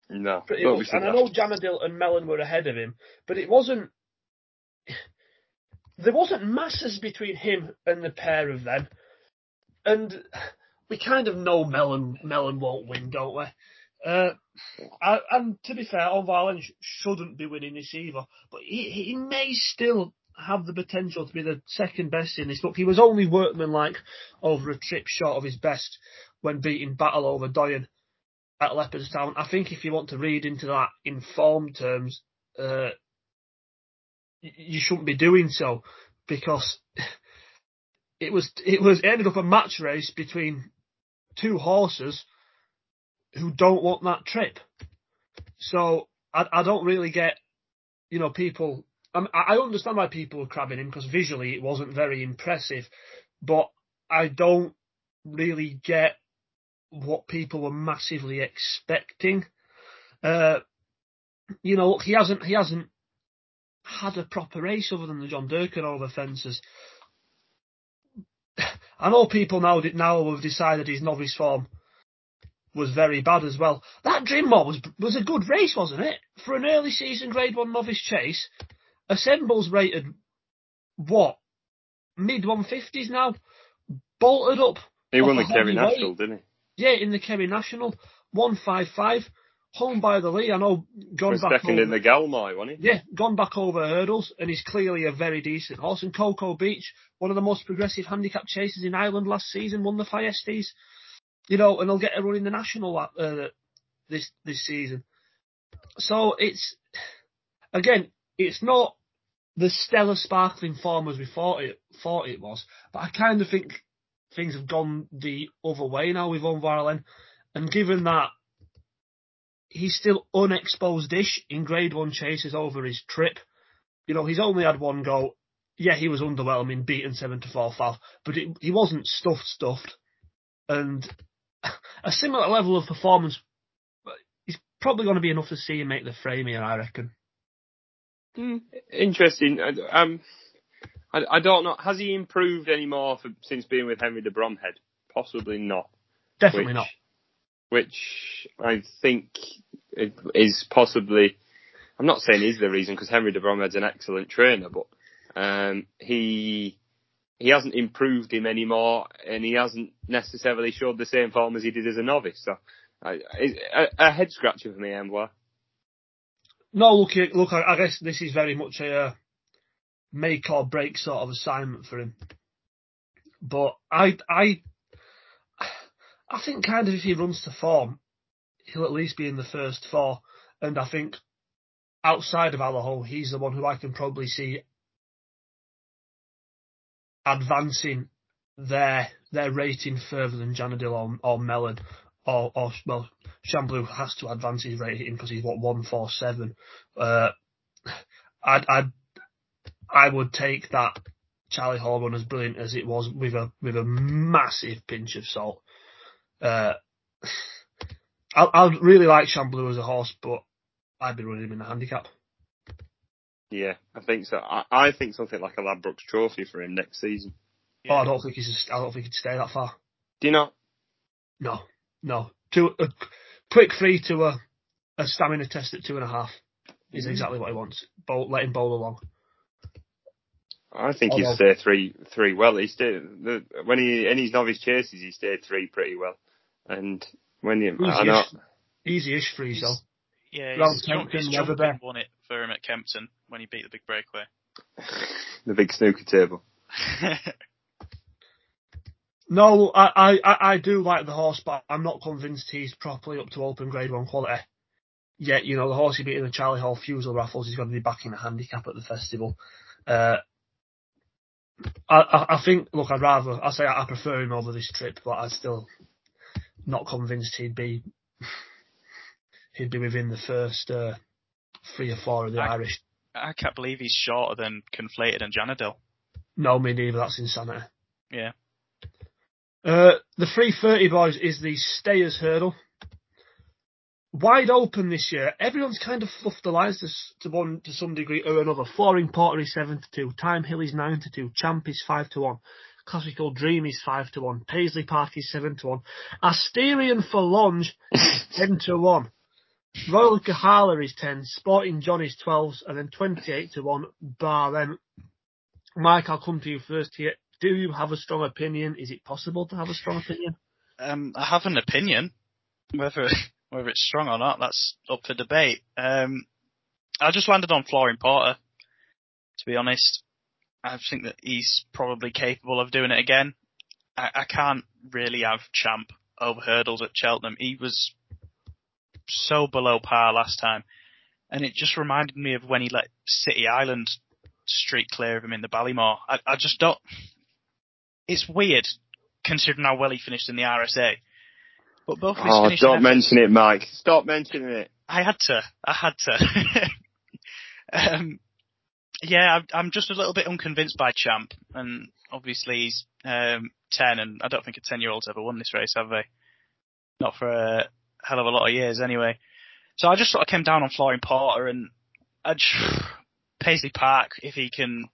No, Pretty don't much. be so And I know Janidil and Melon were ahead of him, but it wasn't. There wasn't masses between him and the pair of them, and we kind of know Melon Melon won't win, don't we? Uh, I, and to be fair, On shouldn't be winning this either, but he, he may still have the potential to be the second best in this. Look, he was only workmanlike over a trip short of his best when beating Battleoverdoyen at Leopardstown. I think if you want to read into that in form terms, uh, you shouldn't be doing so because [LAUGHS] it was it was it ended up a match race between two horses who don't want that trip. So I, I don't really get, you know, people. I, I understand why people were crabbing him because visually it wasn't very impressive, but I don't really get what people were massively expecting. Uh, you know, he hasn't he hasn't had a proper race other than the John Durkan over fences. [SIGHS] I know people now now have decided his novice form was very bad as well. That Drinmore was was a good race, wasn't it? For an early season Grade One novice chase, Assemble's rated what mid one fifties now, bolted up. He won the Kerry. National, didn't he? Yeah, in the Kerry National, one five five, home by the Lee. I know gone back second over, in the Galmoy, wasn't he? yeah, gone back over hurdles, and he's clearly a very decent horse. And Coko Beach, one of the most progressive handicap chasers in Ireland last season, won the Thyestes. You know, and he'll get a run in the national uh, this this season. So it's again, it's not the stellar sparkling form as we thought it thought it was, but I kind of think things have gone the other way now with Envoi Allen, and given that he's still unexposed-ish in Grade One chases over his trip, you know, he's only had one go. Yeah, he was underwhelming, beaten seven to four Fav, but it, he wasn't stuffed, stuffed, and a similar level of performance is probably going to be enough to see him make the frame here, I reckon. Interesting. I- Um, I, I don't know. Has he improved any more for, since being with Henry de Bromhead? Possibly not. Definitely which, not. Which I think is possibly. I'm not saying is the reason because Henry de Bromhead's an excellent trainer, but um, he he hasn't improved him anymore, and he hasn't necessarily showed the same form as he did as a novice. So, I, a, a head scratcher for me, Amboy. No, look, look. I, I guess this is very much a uh, make or break sort of assignment for him. But I, I, I think kind of if he runs to form, he'll at least be in the first four. And I think outside of Allaho, he's the one who I can probably see advancing their their rating further than Janidil or, or Melon. Or, or well, Shan Blue has to advance his rating because he's what one four seven. Uh, I'd, I'd I would take that Charlie Hall run as brilliant as it was with a with a massive pinch of salt. Uh, [SIGHS] I I really like Shan Blue as a horse, but I'd be running him in the handicap. Yeah, I think so. I, I think something like a Ladbrokes Trophy for him next season. Oh, I don't think he's I don't think he'd stay that far. Do you not? No, no. To a quick three to a a stamina test at two and a half is mm-hmm. exactly what he wants. Bowl, let him bowl along. I think Although- he's stayed three three well. He stayed the, when he in his novice chases, he stayed three pretty well. And when you, I know, Easy-ish, easy-ish freeze though. Yeah, Round his, jump, Kempton, his Leather jumping Bear. won it for him at Kempton when he beat the big breakaway. [LAUGHS] the big snooker table. [LAUGHS] No, I, I, I- I do like the horse, but I'm not convinced he's properly up to open grade one quality. Yet, you know, the horse he beat in the Charlie Hall Fusil Raffles, he's going to be back in a handicap at the festival. Uh, I, I, I think, look, I'd rather, I say I prefer him over this trip, but I'm still not convinced he'd be, [LAUGHS] he'd be within the first, uh, three or four of the I- Irish. I can't believe he's shorter than Conflated and Janidil. No, me neither, that's insanity. Yeah. Uh, the 330 boys is the Stayers hurdle. Wide open this year. Everyone's kind of fluffed the lines to, to one to some degree or another. Flooring Porter is seven to two. Thyme Hill is nine to two. Champ is five to one. Classical Dream is five to one. Paisley Park is seven to one. Asterion Forlonge is [LAUGHS] ten to one. Royal Kahala is ten. Sporting John is twelve, and then twenty-eight to one. Bar them. Mike, I'll come to you first here. Do you have a strong opinion? Is it possible to have a strong opinion? Um, I have an opinion, whether [LAUGHS] whether it's strong or not, that's up for debate. Um, I just landed on Flooring Porter. To be honest, I think that he's probably capable of doing it again. I, I can't really have Champ over hurdles at Cheltenham. He was so below par last time, and it just reminded me of when he let City Island streak clear of him in the Ballymore. I, I just don't. It's weird considering how well he finished in the RSA. But both of his Oh, don't efforts- mention it, Mike. Stop mentioning it. I had to. I had to. [LAUGHS] um, yeah, I'm, I'm just a little bit unconvinced by Champ, and obviously he's um, ten, and I don't think a ten-year-old's ever won this race, have they? Not for a hell of a lot of years, anyway. So I just sort of came down on Flooring Porter, and I just, [SIGHS] Paisley Park, if he can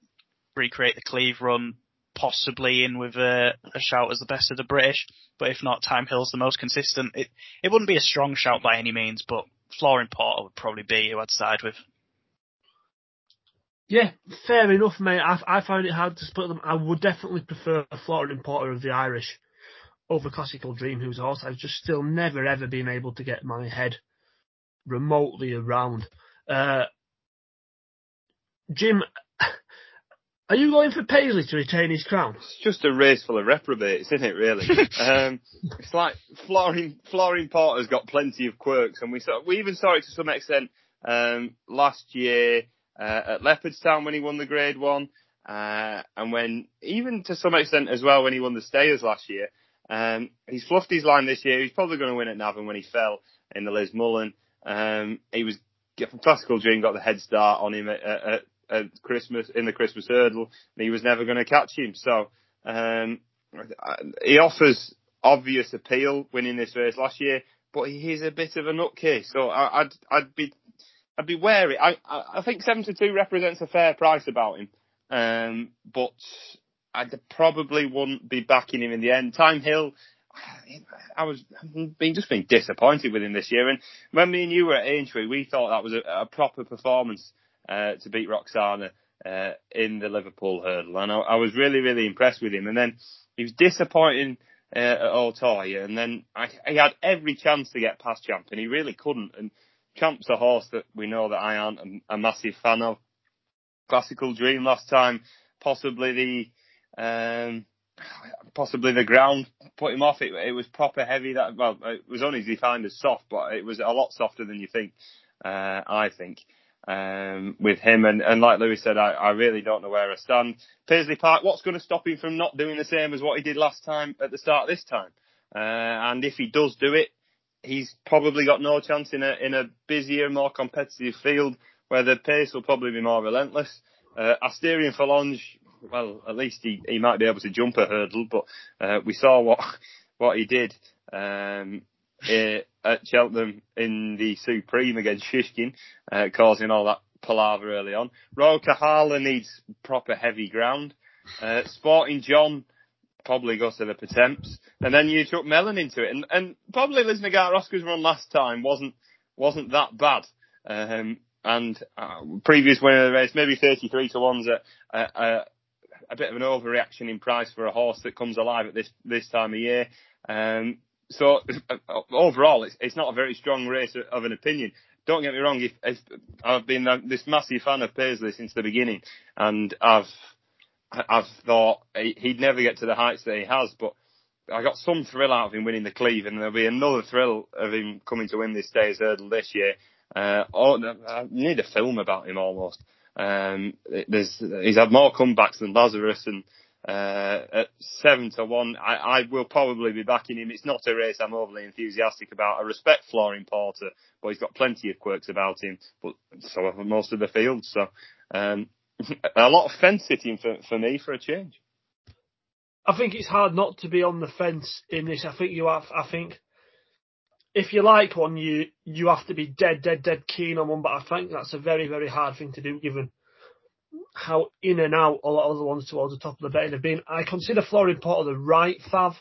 recreate the Cleeve run, possibly in with a, a shout as the best of the British. But if not, Thyme Hill's the most consistent. It it wouldn't be a strong shout by any means, but Flooring Porter would probably be who I'd side with. Yeah, fair enough, mate. I, I find it hard to split them. I would definitely prefer a Flooring Porter of the Irish over Classical Dream, who's a horse I've just still never ever been able to get my head remotely around. Uh, Jim, are you going for Paisley to retain his crown? It's just a race full of reprobates, isn't it? Really. [LAUGHS] um, it's like Flooring Flooring Porter's got plenty of quirks, and we saw we even saw it to some extent um, last year uh, at Leopardstown when he won the Grade One, uh, and when even to some extent as well when he won the Stayers last year. Um, he's fluffed his line this year. He's probably going to win at Navan when he fell in the Lismullen. Um, he was Classical Dream got the head start on him at, at, at Christmas in the Christmas hurdle, and he was never going to catch him. So um, he offers obvious appeal winning this race last year, but he is a bit of a nutcase. So I, I'd I'd be I'd be wary. I I think seventy two represents a fair price about him, um, but I probably wouldn't be backing him in the end. Thyme Hill. I was being just being disappointed with him this year, and when me and you were at Aintree, we thought that was a, a proper performance uh, to beat Roksana uh, in the Liverpool hurdle, and I, I was really, really impressed with him. And then he was disappointing uh, at Altoy, and then I, he had every chance to get past Champ, and he really couldn't. And Champ's a horse that we know that I aren't a, a massive fan of. Classical Dream last time, possibly the um, possibly the ground put him off. It, it was proper heavy. That well, it was only defined as soft, but it was a lot softer than you think. Uh, I think um, with him and, and like Louis said, I, I really don't know where I stand. Paisley Park, what's going to stop him from not doing the same as what he did last time at the start this time? Uh, and if he does do it, he's probably got no chance in a in a busier, more competitive field where the pace will probably be more relentless. Uh, Asterion Forlonge, well, at least he, he might be able to jump a hurdle, but uh, we saw what [LAUGHS] what he did um, eh, at Cheltenham in the Supreme against Shishkin, uh, causing all that palaver early on. Royal Kahala needs proper heavy ground. Uh, Sporting John probably goes to the Pertemps, and then you took Melon into it, and, and probably Lisnagar Oscar's run last time wasn't wasn't that bad. Um, and uh, previous winner of the race, maybe 33 to ones at, a bit of an overreaction in price for a horse that comes alive at this this time of year. Um, so overall, it's, it's not a very strong race of an opinion. Don't get me wrong. If, if I've been this massive fan of Paisley since the beginning, and I've I've thought he'd never get to the heights that he has, but I got some thrill out of him winning the Cleeve, and there'll be another thrill of him coming to win this day's hurdle this year. Uh, oh, I need a film about him almost. Um, there's, he's had more comebacks than Lazarus, and uh, at seven to one, I, I will probably be backing him. It's not a race I'm overly enthusiastic about. I respect Flooring Porter, but he's got plenty of quirks about him, but so have most of the field. So um, [LAUGHS] a lot of fence sitting for, for me for a change. I think it's hard not to be on the fence in this. I think you have. I think if you like one, you you have to be dead, dead, dead keen on one. But I think that's a very, very hard thing to do, given how in and out a lot of the ones towards the top of the betting have been. I consider Flooring Porter the right fav,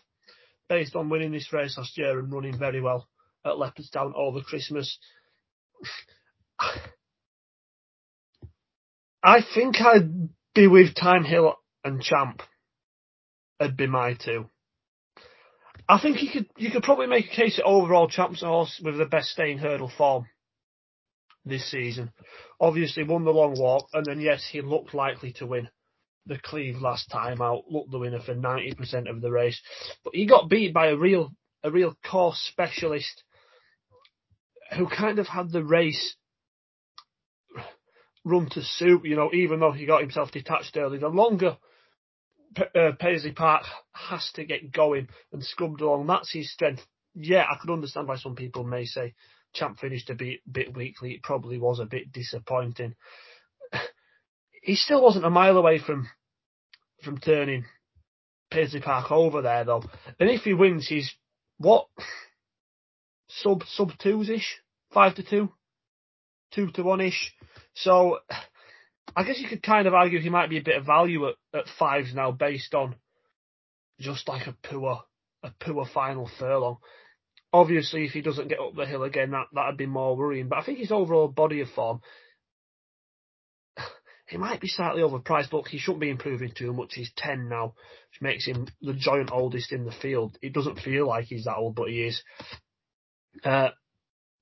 based on winning this race last year and running very well at Leopardstown over Christmas. [SIGHS] I think I'd be with Thyme Hill and Champ. It'd be my two. I think you could you could probably make a case that overall Champ's horse with the best staying hurdle form this season. Obviously won the long walk, and then yes, he looked likely to win the Cleeve last time out. Looked the winner for ninety percent of the race, but he got beat by a real a real course specialist who kind of had the race run to suit. You know, even though he got himself detached early, the longer uh, Paisley Park has to get going and scrubbed along. That's his strength. Yeah, I could understand why some people may say Champ finished a bit, bit weakly. It probably was a bit disappointing. [SIGHS] He still wasn't a mile away from from turning Paisley Park over there though. And if he wins, he's what [SIGHS] sub sub twos ish, five to two, two to one ish. So I guess you could kind of argue he might be a bit of value at, at fives now based on just like a poor a poor final furlong. Obviously, if he doesn't get up the hill again, that that'd be more worrying. But I think his overall body of form, [SIGHS] he might be slightly overpriced, but he shouldn't be improving too much. He's ten now, which makes him the joint oldest in the field. It doesn't feel like he's that old, but he is. Uh,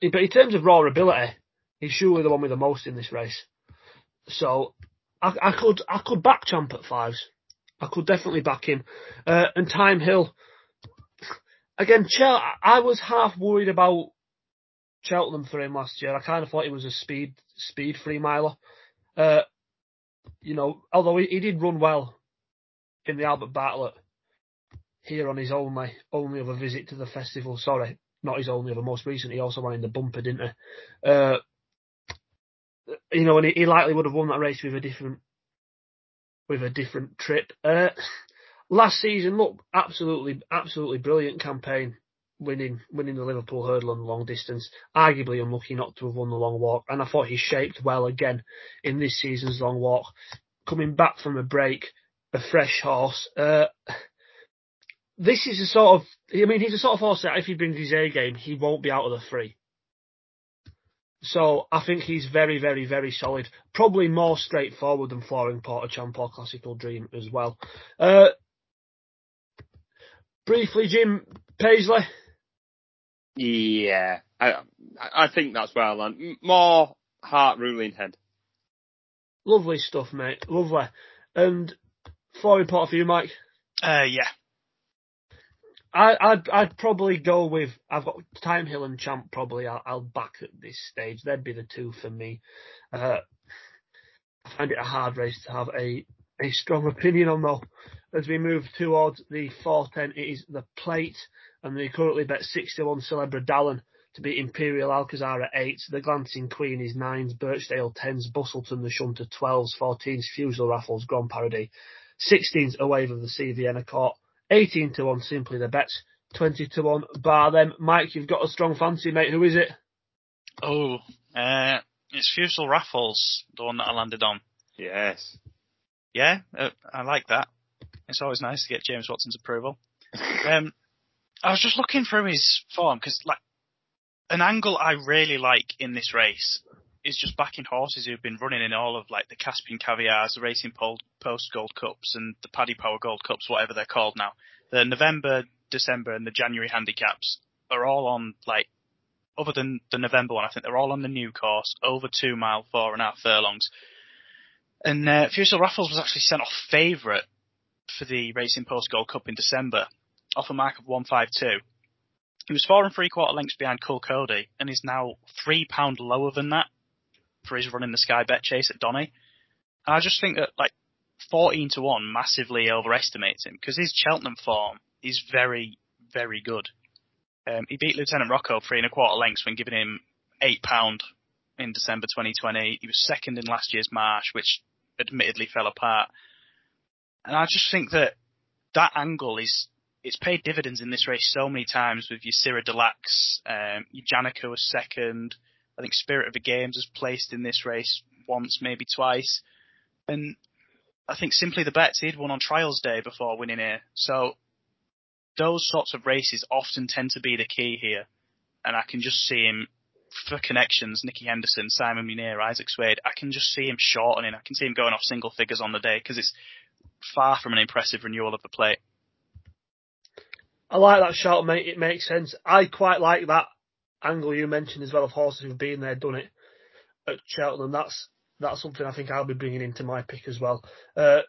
but in terms of raw ability, he's surely the one with the most in this race. So I, I could I could back Champ at fives. I could definitely back him. Uh, and Thyme Hill, again, Chel- I was half worried about Cheltenham for him last year. I kind of thought he was a speed speed free miler. Uh, you know, although he, he, did run well in the Albert Bartlett here on his only only other visit to the festival. Sorry, not his only other. Most recent, he also ran in the bumper, didn't he? Uh, you know, and he, he, likely would have won that race with a different with a different trip. Uh, last season, look, absolutely, absolutely brilliant campaign, winning winning the Liverpool hurdle on the long distance. Arguably unlucky not to have won the long walk, and I thought he shaped well again in this season's long walk, coming back from a break, a fresh horse. Uh, this is a sort of, I mean, he's a sort of horse that if he brings his A game, he won't be out of the free. So I think he's very, very, very solid. Probably more straightforward than Flooring Porter Champ or Classical Dream as well. Uh, briefly, Jim Paisley. Yeah, I I think that's well done. More heart ruling head. Lovely stuff, mate. Lovely. And Flooring Porter for you, Mike. Uh, yeah. I, would I'd probably go with I've got Thyme Hill and Champ. Probably I'll, I'll back at this stage. They'd be the two for me. Uh, I find it a hard race to have a a strong opinion on though. As we move towards the 410, it is the plate, and they currently bet 61 Celebre d'Allen to beat Imperial Alcazar at 8. The Glancing Queen is 9s, Birchdale 10s, Busselton the Shunter 12s, 14s, Fusil Raffles, Grand Parody, 16s, A Wave of the Sea Vienna Court, 18 to 1 Simply The Betts. 20 to 1 bar them. Mike, you've got a strong fancy, mate. Who is it? Oh, uh, it's Fusil Raffles, the one that I landed on. Yes. Yeah, uh, I like that. It's always nice to get James Watson's approval. [LAUGHS] um, I was just looking through his form because, like, an angle I really like in this race is just backing horses who've been running in all of like the Caspian Caviars, the Racing Post Gold Cups, and the Paddy Power Gold Cups, whatever they're called now. The November, December, and the January handicaps are all on like, other than the November one, I think they're all on the new course, over two mile, four and a half furlongs. And uh, Fusil Raffles was actually sent off favourite for the Racing Post Gold Cup in December, off a mark of 152. He was four and three quarter lengths behind Coole Cody and is now three pound lower than that for his run in the Sky Bet Chase at Donny. And I just think that like 14 to 1 massively overestimates him because his Cheltenham form is very, very good. Um, he beat Lieutenant Rocco three and a quarter lengths when giving him eight pound in December 2020. He was second in last year's Marsh, which admittedly fell apart. And I just think that that angle is it's paid dividends in this race so many times with your Siruh Du Lac, um, your Janika was second. I think Spirit of the Games was placed in this race once, maybe twice. And I think Simply The Betts he'd won on trials day before winning here. So those sorts of races often tend to be the key here. And I can just see him for connections, Nicky Henderson, Simon Munir, Isaac Souede, I can just see him shortening. I can see him going off single figures on the day because it's far from an impressive renewal of the plate. I like that shot, mate. It makes sense. I quite like that angle you mentioned as well of horses who've been there, done it at Cheltenham. That's that's something I think I'll be bringing into my pick as well. Uh,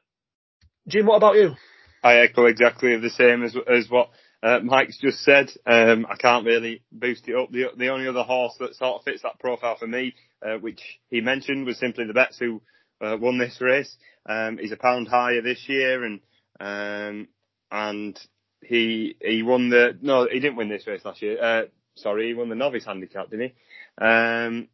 Jim, what about you? I echo exactly the same as as what uh, Mike's just said. Um, I can't really boost it up. The the only other horse that sort of fits that profile for me, uh, which he mentioned, was Simply The Betts who uh, won this race. Um, he's a pound higher this year, and um, and he he won the no he didn't win this race last year. Sorry, he won the novice handicap, didn't he? Um,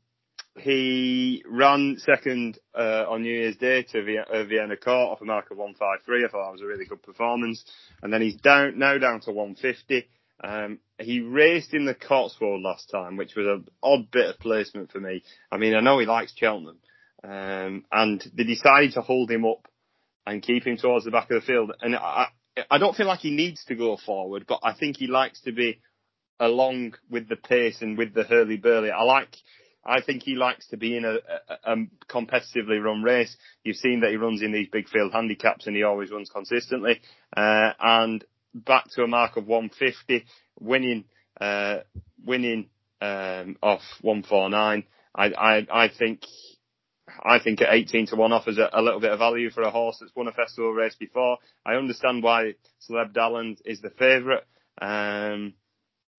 he ran second uh, on New Year's Day to Vienna, uh, Vienna Court off a mark of 153. I thought that was a really good performance. And then he's down now down to 150. Um, he raced in the Cotswold last time, which was an odd bit of placement for me. I mean, I know he likes Cheltenham, um, and they decided to hold him up and keep him towards the back of the field. And I, I don't feel like he needs to go forward, but I think he likes to be along with the pace and with the hurly burly. I like, I think he likes to be in a, a, a, competitively run race. You've seen that he runs in these big field handicaps and he always runs consistently. Uh, and back to a mark of 150, winning, uh, winning, um, off 149. I, I, I think I think at 18 to 1 offers a, a, little bit of value for a horse that's won a festival race before. I understand why Celebre d'Allen is the favourite, um,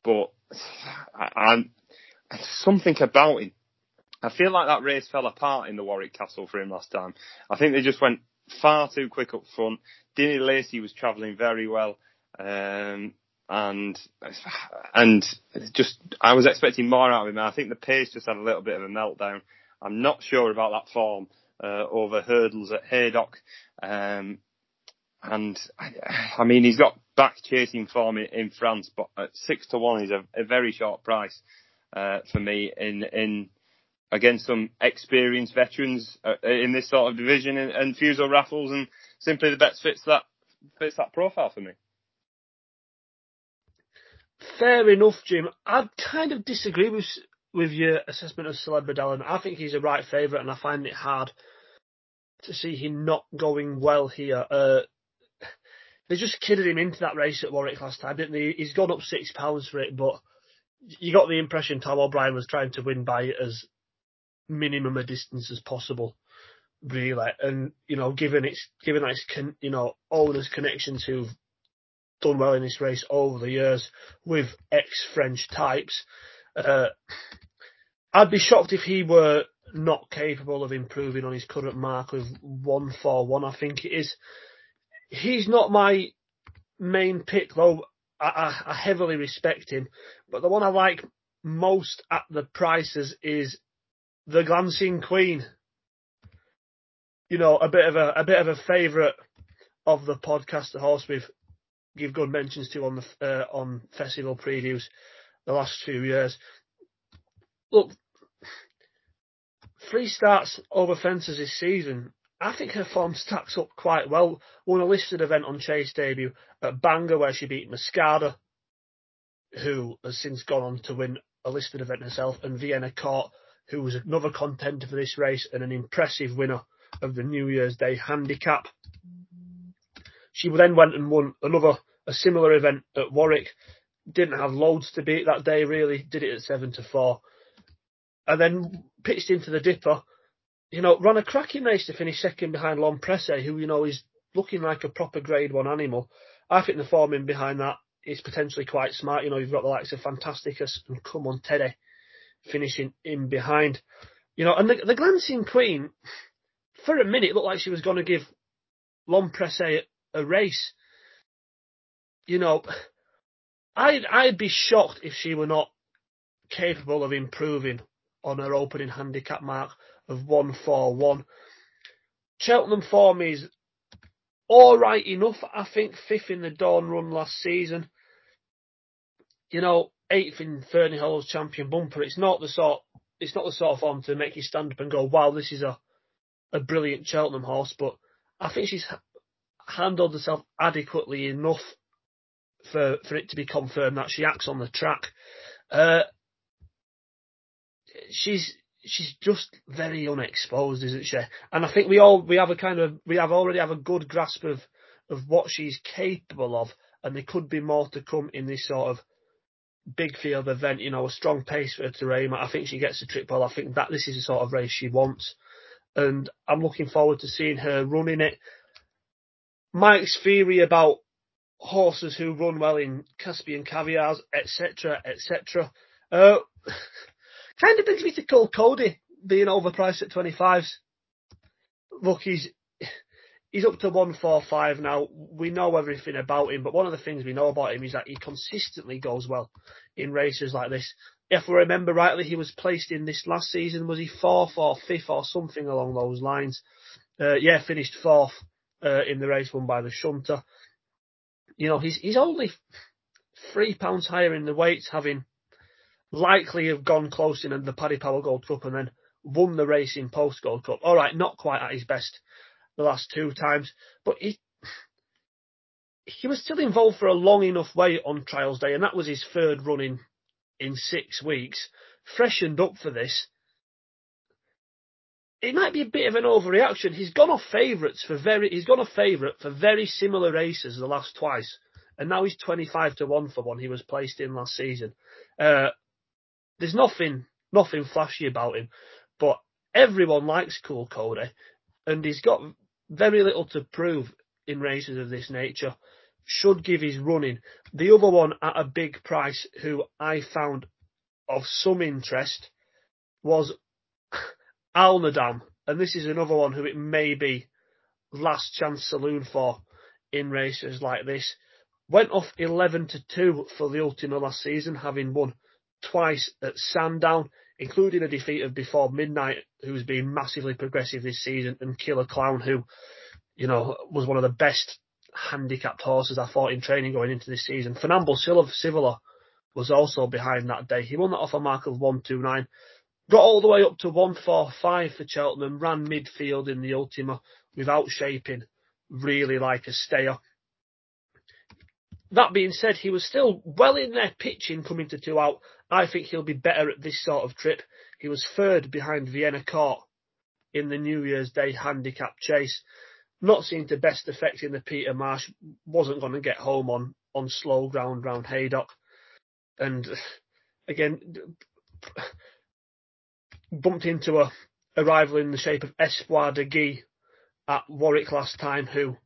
but I, I'm, something about him. I feel like that race fell apart in the Warwick Castle for him last time. I think they just went far too quick up front. Dinny Lacy was travelling very well. Um, and and just I was expecting more out of him. I think the pace just had a little bit of a meltdown. I'm not sure about that form uh, over hurdles at Haydock. Um, and [SIGHS] I, mean, he's got back chasing form in, France, but at six to one is a, a very short price uh, for me in in against some experienced veterans uh, in this sort of division and, and Fusil Raffles and Simply The Betts fits that fits that profile for me. Fair enough, Jim. I kind of disagree with with your assessment of Celebre d'Allen, I think he's a right favourite, and I find it hard to see him not going well here. Uh, they just kidded him into that race at Warwick last time, didn't they? He's gone up six pounds for it, but you got the impression Tom O'Brien was trying to win by as minimum a distance as possible, really. And you know, given its given that its con, you know owners' connections who've done well in this race over the years with ex-French types, uh, I'd be shocked if he were not capable of improving on his current mark of one four one. I think it is. He's not my main pick though. I, I, I heavily respect him, but the one I like most at the prices is the Glancing Queen. You know, a bit of a a bit of a favourite of the podcast, the horse we've give good mentions to on the uh, on festival previews the last few years. Look, three starts over fences this season. I think her form stacks up quite well. Won a listed event on Chase debut at Bangor where she beat Mascada, who has since gone on to win a listed event herself, and Vienna Court who was another contender for this race and an impressive winner of the New Year's Day handicap. She then went and won another, a similar event at Warwick. Didn't have loads to beat that day really, did it at 7 to 4. And then pitched into the Dipper. You know, ran a cracking race to finish second behind L'Homme Presse, who, you know, is looking like a proper grade one animal. I think the form in behind that is potentially quite smart. You know, you've got the likes of Fantasticus and Come on Teddy finishing in behind. You know, and the, the Glancing Queen, for a minute, looked like she was going to give L'Homme Presse a, a race. You know, I'd I'd be shocked if she were not capable of improving on her opening handicap mark of one four one. Cheltenham form is all right enough. I think fifth in the Dawn run last season. You know, eighth in Ferny Hollows champion bumper. It's not the sort. It's not the sort of form to make you stand up and go, "Wow, this is a a brilliant Cheltenham horse." But I think she's handled herself adequately enough for for it to be confirmed that she acts on the track. Uh, she's she's just very unexposed, isn't she? And I think we all we have a kind of we have already have a good grasp of of what she's capable of, and there could be more to come in this sort of big field event. You know, a strong pace for her to aim. I think she gets a trip ball. I think that this is the sort of race she wants, and I'm looking forward to seeing her running it. Mike's theory about horses who run well in Caspian caviars, etc., etc. Uh, [LAUGHS] kind of brings me to Coole Cody being overpriced at 25s. Look, he's he's up to 145 now. We know everything about him, but one of the things we know about him is that he consistently goes well in races like this. If we remember rightly, he was placed in this last season. Was he fourth or fifth or something along those lines? Uh, yeah, finished fourth uh, in the race won by the Shunter. You know, he's he's only three pounds higher in the weights, having likely have gone close in the Paddy Power Gold Cup and then won the race in Post Gold Cup. All right, not quite at his best the last two times, but he he was still involved for a long enough way on trials day, and that was his third run in in six weeks. Freshened up for this. It might be a bit of an overreaction. He's gone off favourites for very. He's gone off favourite for very similar races the last twice, and now he's twenty five to one for one he was placed in last season. Uh, there's nothing nothing flashy about him, but everyone likes Coole Cody, and he's got very little to prove in races of this nature. Should give his running. The other one at a big price, who I found of some interest, was [LAUGHS] Alnadam, and this is another one who it may be last chance saloon for in races like this. Went off 11 to 2 for the Ultima last season, having won twice at Sandown, including a defeat of Before Midnight, who's been massively progressive this season, and Killer Clown, who, you know, was one of the best handicapped horses I thought in training going into this season. Fernando Silva was also behind that day. He won that off a mark of 129. Got all the way up to 145 for Cheltenham, ran midfield in the Ultima without shaping really like a stayer. That being said, he was still well in there pitching coming to two out. I think he'll be better at this sort of trip. He was third behind Vienna Court in the New Year's Day handicap chase. Not seen to best effect in the Peter Marsh. Wasn't going to get home on, on slow ground round Haydock. And [SIGHS] again, [SIGHS] bumped into a, a rival in the shape of Espoir de Guy at Warwick last time who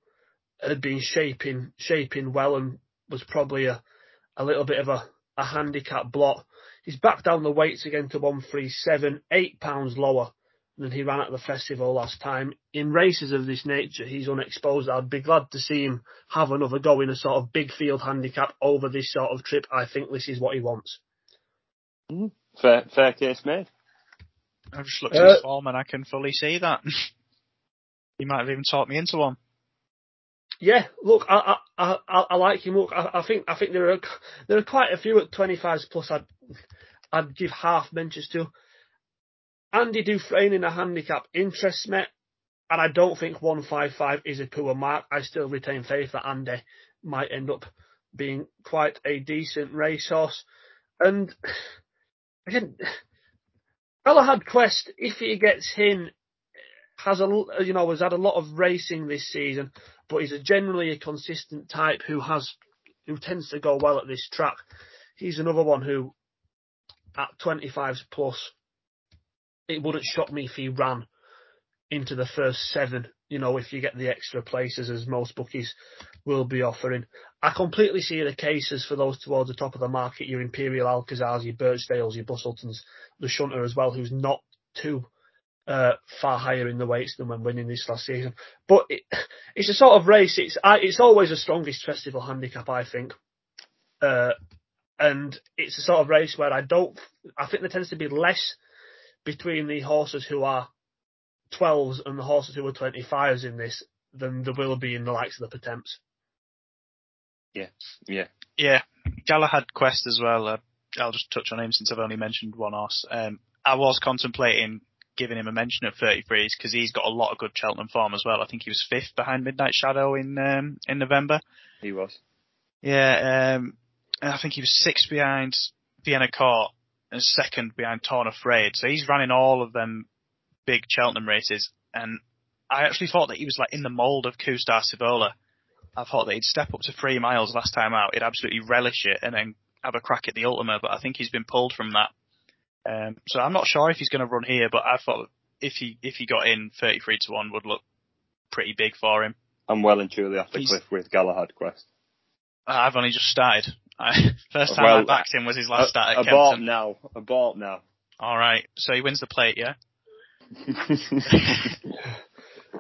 had been shaping shaping well and was probably a, a little bit of a, a handicap blot. He's back down the weights again to 137, eight pounds lower than he ran at the festival last time. In races of this nature, he's unexposed. I'd be glad to see him have another go in a sort of big field handicap over this sort of trip. I think this is what he wants. Mm, fair, fair case made. I've just looked at uh, his form and I can fully see that. [LAUGHS] he might have even talked me into one. Yeah, look, I I, I, I like him. Look, I, I, think I think there are there are quite a few at 25s plus. I'd I'd give half mentions to. Andy Dufresne in a handicap interests me, and I don't think 155 is a poor mark. I still retain faith that Andy might end up being quite a decent racehorse. And again, Galahad Quest, if he gets in, has a you know has had a lot of racing this season, but he's a generally a consistent type who has who tends to go well at this track. He's another one who, at 25s plus, it wouldn't shock me if he ran into the first seven. You know, if you get the extra places as most bookies will be offering. I completely see the cases for those towards the top of the market. Your Imperial Alcazars, your Birchdales, your Busseltons, the Shunter as well, who's not too uh, far higher in the weights than when winning this last season. But it, it's a sort of race. It's I, it's always the strongest festival handicap, I think. Uh, and it's a sort of race where I don't. I think there tends to be less between the horses who are 12s and the horses who are 25s in this than there will be in the likes of the Pertemps. Yeah, yeah, yeah. Galahad Quest as well. Uh, I'll just touch on him since I've only mentioned one horse. Um, I was contemplating giving him a mention at 33s because he's got a lot of good Cheltenham form as well. I think he was fifth behind Midnight Shadow in um, in November. He was. Yeah, um, I think he was sixth behind Vienna Court and second behind Torn Afraid. So he's running all of them big Cheltenham races. And I actually thought that he was like in the mould of Kustar Cibola. I thought that he'd step up to three miles last time out. He'd absolutely relish it and then have a crack at the Ultima, but I think he's been pulled from that. Um, so I'm not sure if he's going to run here, but I thought if he if he got in 33 to one would look pretty big for him. I'm well and truly off the he's, cliff with Galahad Quest. I've only just started. I, [LAUGHS] first time well, I backed him was his last start at Abort Kempton. now. Abort now. All right. So he wins the plate, yeah. [LAUGHS]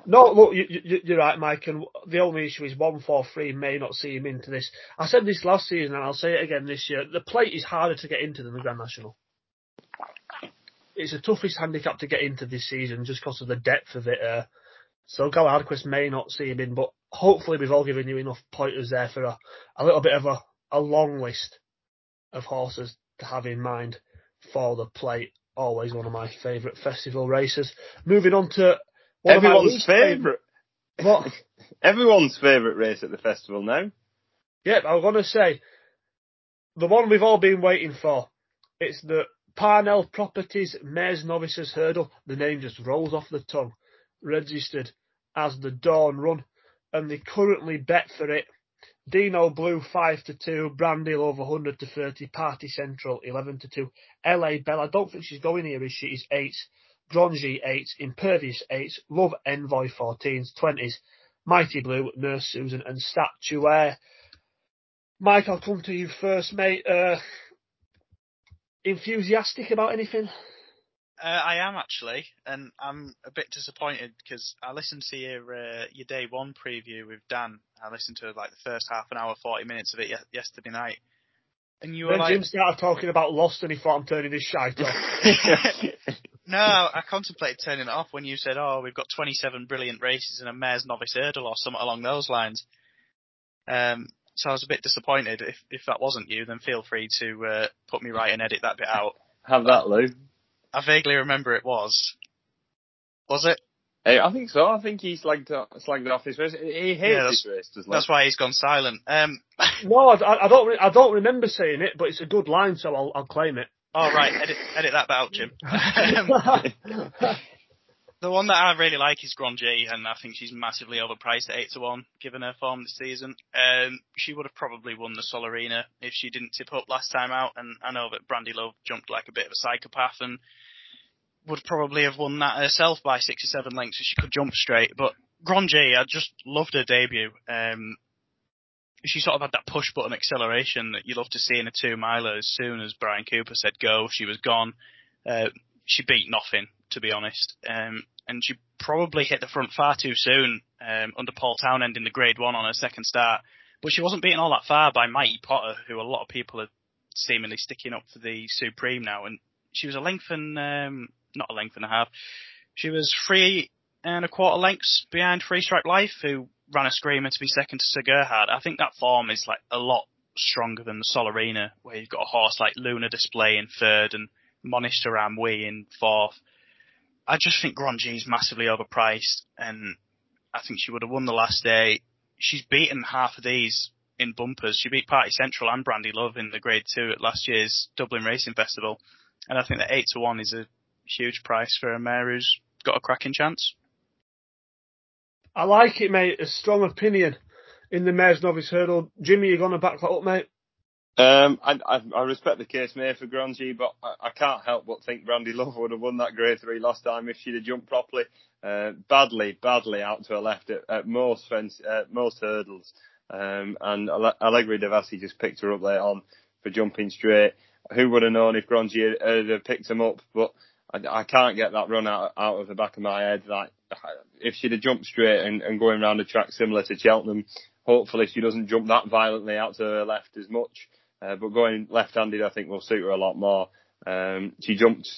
no, look, you, are right, Mike. And the only issue is one four three may not see him into this. I said this last season, and I'll say it again this year. The plate is harder to get into than the Grand National it's the toughest handicap to get into this season just because of the depth of it. Uh, so Galahad Quest may not see him in, but hopefully we've all given you enough pointers there for a, a little bit of a, a long list of horses to have in mind for the plate. Always one of my favourite festival races. Moving on to everyone's favourite. What? [LAUGHS] everyone's favourite race at the festival now. Yep, I was going to say the one we've all been waiting for. It's the Parnell Properties Mares Novices Hurdle. The name just rolls off the tongue. Registered as the Dawn Run, and they currently bet for it. Dinoblue five to two, Brandy Love hundred to thirty, Party Central eleven to two, LA Bell. I don't think she's going here, is she? Is eight, Grangee eight, Impervious eight, Love Envoy fourteens, twenties, Mighty Blue, Nurse Susan, and Statuaire. Mike, I'll come to you first, mate. Uh, enthusiastic about anything? Uh, I am actually, and I'm a bit disappointed because I listened to your uh, your day one preview with Dan. I listened to like the first half an hour, forty minutes of it ye- yesterday night, and you were then like, Jim started talking about Lost, and he thought I'm turning this shite off. [LAUGHS] no, I contemplated turning it off when you said, "Oh, we've got 27 brilliant races and a mare's novice hurdle or something along those lines." Um, so I was a bit disappointed. If if that wasn't you, then feel free to uh, put me right and edit that bit out. Have that, Lou. I vaguely remember it was. Was it? Hey, I think so. I think he slagged, slagged off his race. He hates yeah, his race, doesn't That's why he's gone silent. Um, [LAUGHS] no, I, I, don't. I don't remember saying it, but it's a good line, so I'll, I'll claim it. All oh, right, edit, edit that bit out, Jim. [LAUGHS] [LAUGHS] the one that I really like is Grangee, and I think she's massively overpriced at eight to one, given her form this season. Um, she would have probably won the Solerina if she didn't tip up last time out, and I know that Brandy Love jumped like a bit of a psychopath and would probably have won that herself by six or seven lengths if she could jump straight. But Grangee, I just loved her debut. Um, she sort of had that push button acceleration that you love to see in a two miler. As soon as Bryan Cooper said go, she was gone. Uh, she beat nothing to be honest. Um, and she probably hit the front far too soon um, under Paul Townend in the Grade One on her second start. But she wasn't beaten all that far by Mighty Potter, who a lot of people are seemingly sticking up for the Supreme now. And she was a length and um, not a length and a half. She was three and a quarter lengths behind Three Stripe Life, who ran a screamer to be second to Sir Gerhard. I think that form is like a lot stronger than the Solerina, where you've got a horse like Luna Display in third and Monish Ramwi in fourth. I just think Grangee's massively overpriced, and I think she would have won the last day. She's beaten half of these in bumpers. She beat Party Central and Brandy Love in the Grade Two at last year's Dublin Racing Festival, and I think that eight to one is a huge price for a mare who's got a cracking chance. I like it, mate. A strong opinion in the mare's novice hurdle. Jimmy, you're gonna back that up, mate? Um, I, I, I respect the case made for Grangee, but I, I, can't help but think Brandy Love would have won that grade three last time if she'd have jumped properly. Uh, badly, badly out to her left at, at most fence, uh, most hurdles. Um, and Allegorie De Vassy just picked her up late on for jumping straight. Who would have known if Grangee had, had picked him up? But I, can't get that run out, out of the back of my head. Like, if she'd have jumped straight and, and going around a track similar to Cheltenham, hopefully she doesn't jump that violently out to her left as much. Uh, but going left-handed, I think will suit her a lot more. Um, she jumped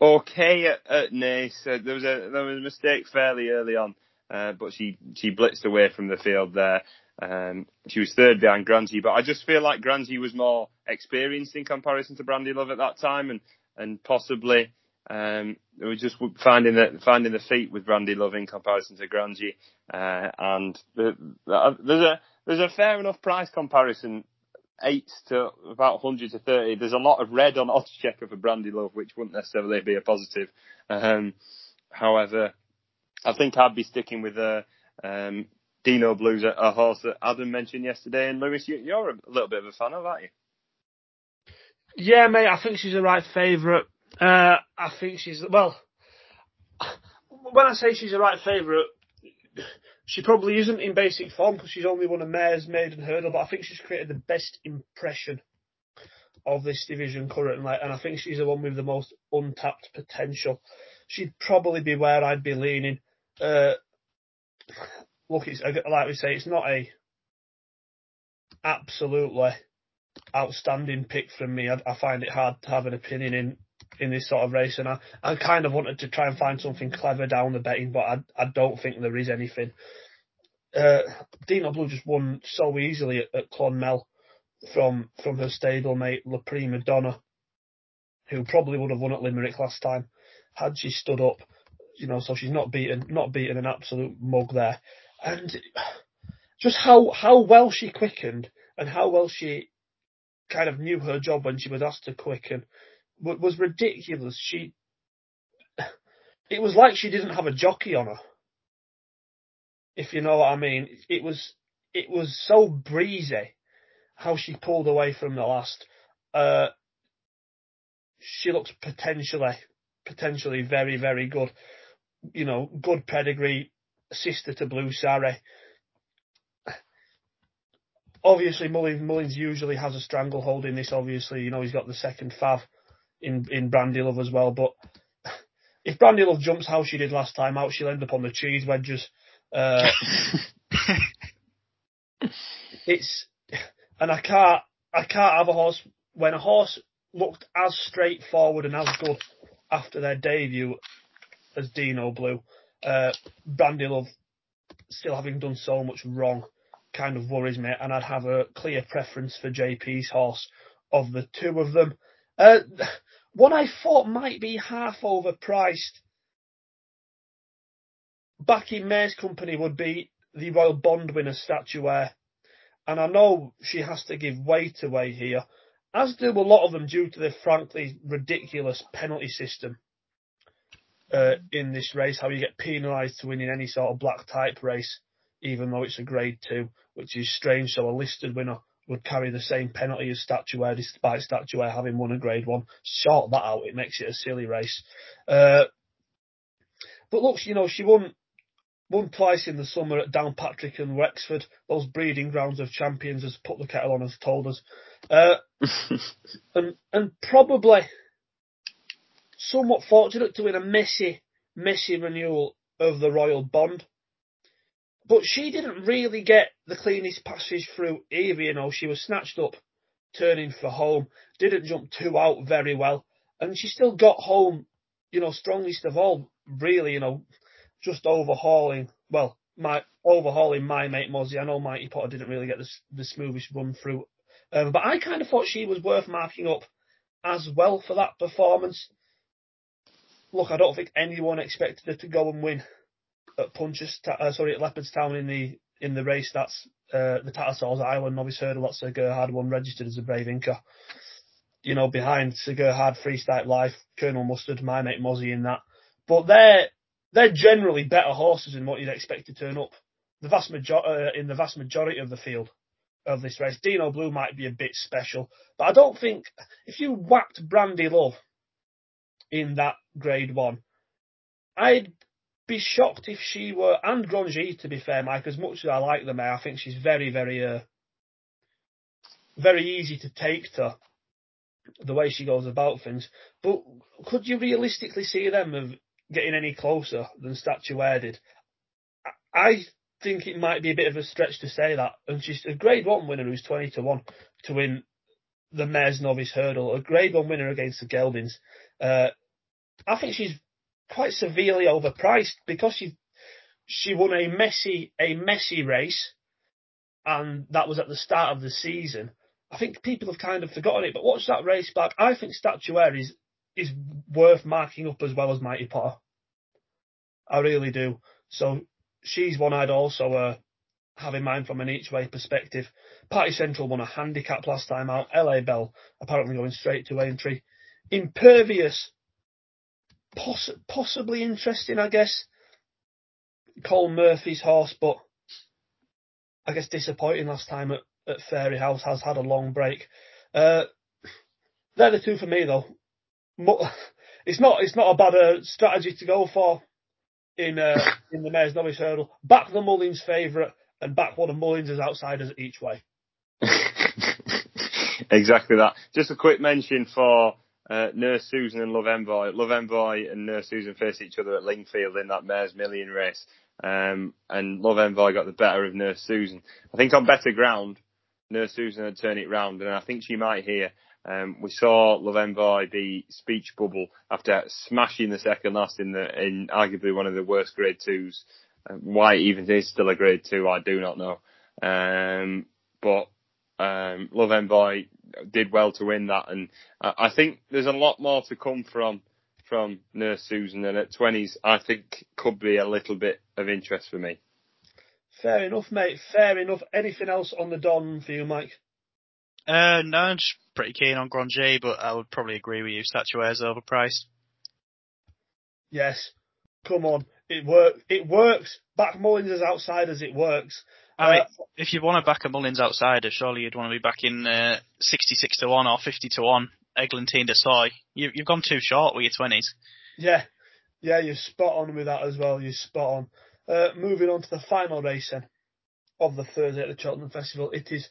okay at, at Naas. Uh, there was a there was a mistake fairly early on, uh, but she she blitzed away from the field there. Um, she was third behind Grangee, but I just feel like Grangee was more experienced in comparison to Brandy Love at that time, and and possibly um, we were just finding the finding the feet with Brandy Love in comparison to Grangee, uh, and the, the, there's a there's a fair enough price comparison eight to about 100 to 30. There's a lot of red on odds checker for Brandy Love, which wouldn't necessarily be a positive. Um, however, I think I'd be sticking with uh, um, Dino Blues, a, a, horse that Adam mentioned yesterday. And Lewis, you, are a little bit of a fan of, aren't you? Yeah, mate. I think she's the right favourite. Uh, I think she's well. When I say she's the right favourite, she probably isn't in basic form because she's only won a mare's maiden hurdle, but I think she's created the best impression of this division currently, and I think she's the one with the most untapped potential. She'd probably be where I'd be leaning. Uh, look, it's like we say, it's not a absolutely outstanding pick from me. I, I find it hard to have an opinion in in this sort of race, and I, I kind of wanted to try and find something clever down the betting, but I, I don't think there is anything. Uh, Dinoblue just won so easily at, at Clonmel from from her stablemate La Prima Donna, who probably would have won at Limerick last time had she stood up. You know, so she's not beaten not beaten an absolute mug there, and just how how well she quickened and how well she kind of knew her job when she was asked to quicken was ridiculous. She, it was like she didn't have a jockey on her. If you know what I mean, it was it was so breezy how she pulled away from the last. Uh, she looks potentially potentially very very good. You know, good pedigree, sister to Blue Sari. Obviously, Mullins, Mullins usually has a stranglehold in this. Obviously, you know he's got the second fav in in Brandy Love as well. But if Brandy Love jumps how she did last time out, she'll end up on the cheese wedges. Uh, [LAUGHS] it's and I can't I can't have a horse when a horse looked as straightforward and as good after their debut as Dinoblue. Uh, Brandy Love still having done so much wrong kind of worries me, and I'd have a clear preference for JP's horse of the two of them. Uh, what I thought might be half overpriced back in May's company would be the Royal Bond winner Statuaire. And I know she has to give weight away here, as do a lot of them due to the frankly ridiculous penalty system uh, in this race, how you get penalised to winning any sort of black type race, even though it's a grade two, which is strange. So a listed winner would carry the same penalty as Statuaire, despite Statuaire having won a Grade One. Sort that out; it makes it a silly race. Uh, but look, you know, she won won twice in the summer at Downpatrick and Wexford. Those breeding grounds of champions, has put the kettle on, has told us, uh, [LAUGHS] and and probably somewhat fortunate to win a messy, messy renewal of the Royal Bond. But she didn't really get the cleanest passage through either, you know. She was snatched up, turning for home, didn't jump two out very well, and she still got home, you know, strongest of all, really, you know, just overhauling, well, my overhauling my mate Mozzie. I know Mighty Potter didn't really get the, the smoothest run through, um, but I kind of thought she was worth marking up as well for that performance. Look, I don't think anyone expected her to go and win at Punches, uh, sorry, at Leopardstown in the in the race. That's uh, the Tattersalls Ireland Hurdle. That's a lot of Gerhard one registered as a Brave Inca. you know, behind Sir Gerhard Three Stripe Life, Colonel Mustard, my mate Mozzie in that. But they're they're generally better horses than what you'd expect to turn up. The vast major- uh, in the vast majority of the field of this race, Dinoblue might be a bit special, but I don't think if you whacked Brandy Love in that Grade One, I'd be shocked if she were and Grangee to be fair, Mike. As much as I like the mare, I think she's very, very, uh, very easy to take to the way she goes about things. But could you realistically see them of getting any closer than Statuaire did? I think it might be a bit of a stretch to say that. And she's a grade one winner who's 20 to 1 to win the Mares Novice Hurdle, a grade one winner against the Geldings. Uh, I think she's quite severely overpriced because she she won a messy a messy race, and that was at the start of the season. I think people have kind of forgotten it, but watch that race back. I think Statuaire is is worth marking up as well as Mighty Potter. I really do. So she's one I'd also uh, have in mind from an each way perspective. Party Central won a handicap last time out. LA Bell apparently going straight to entry. Impervious poss- possibly interesting, I guess. Colm Murphy's horse, but I guess disappointing last time at, at Fairyhouse, has had a long break. Uh, they're the two for me though. [LAUGHS] It's not it's not a bad uh, strategy to go for in uh, in the Mares Novice Hurdle. Back the Mullins favourite and back one of Mullins outsiders each way. [LAUGHS] exactly that. Just a quick mention for uh, Nurse Susan and Love Envoy. Love Envoy and Nurse Susan faced each other at Lingfield in that Mares Million race. Um, and Love Envoy got the better of Nurse Susan. I think on better ground, Nurse Susan had turned it round, and I think she might here. Um, we saw Love Envoy be speech bubble after smashing the second last in the in arguably one of the worst grade twos. Uh, why it even is still a grade two, I do not know. Um, but um, Love Envoy did well to win that, and I think there's a lot more to come from from Nurse Susan, and at 20s, I think could be a little bit of interest for me. Fair enough, mate. Fair enough. Anything else on the Don for you, Mike? Uh, no, I'm just pretty keen on Grangee, but I would probably agree with you. Statuaire's overpriced. Yes. Come on. It works. It works. Back Mullins is outside as outsiders, it works. I mean, uh, if you want to back a Mullins outsider, surely you'd want to be back in uh, 66 to 1 or 50 to 1 Eglantine de Soy. You, you've gone too short with your 20s. Yeah. Yeah, you're spot on with that as well. You're spot on. Uh, moving on to the final race then of the Thursday at the Cheltenham Festival. It is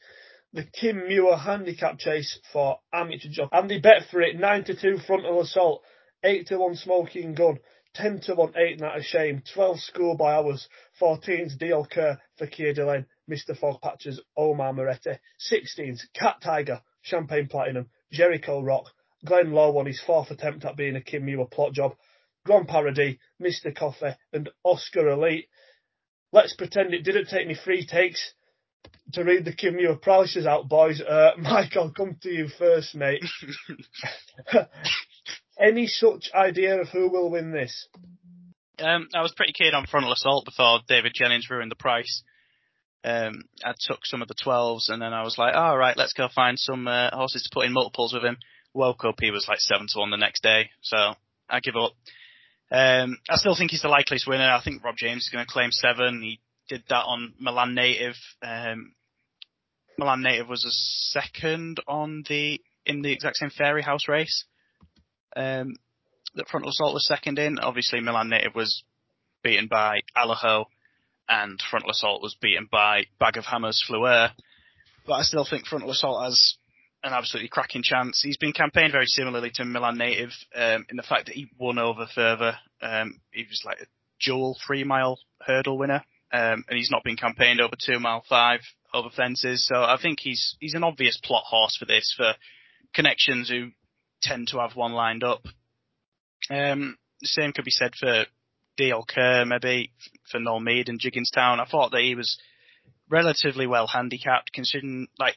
the Kim Muir handicap chase for amateur jockey. Andy bet for it, 9 to 2 frontal assault, 8 to 1 smoking gun, 10 to 1 Ain't That A Shame, 12 schoolboy hours, 14's Diol Ker for Kia Delane, Mr. Fogpatches, Omar Moretti, 16's Cat Tiger, Champagne Platinum, Jericho Rock, Glenloe on his fourth attempt at being a Kim Muir plot job, Grand Paradis, Mr. Coffee, and Oscar Elite. Let's pretend it didn't take me three takes to read the Kim Muir prices out, boys. Uh, [LAUGHS] Mike, I'll come to you first, mate. [LAUGHS] Any such idea of who will win this? Um, I was pretty keen on frontal assault before David Jennings ruined the price. Um, I took some of the 12s and then I was like, all right, let's go find some uh, horses to put in multiples with him. Woke up, he was like 7 to 1 the next day, so I give up. Um, I still think he's the likeliest winner. I think Rob James is going to claim 7. He did that on Milan Native. Um, Milan Native was a second on the in the exact same Fairyhouse race. Um, that Frontal Assault was second in. Obviously, Milan Native was beaten by Allaho, and Frontal Assault was beaten by Bag of Hammers Fleur. But I still think Frontal Assault has an absolutely cracking chance. He's been campaigned very similarly to Milan Native um, in the fact that he won over further. Um, he was like a dual three mile hurdle winner um, and he's not been campaigned over two mile five over fences. So I think he's he's an obvious plot horse for this for connections who tend to have one lined up. Um, the same could be said for Diol Ker, maybe for Noel Meade and Gigginstown. I thought that he was relatively well handicapped considering like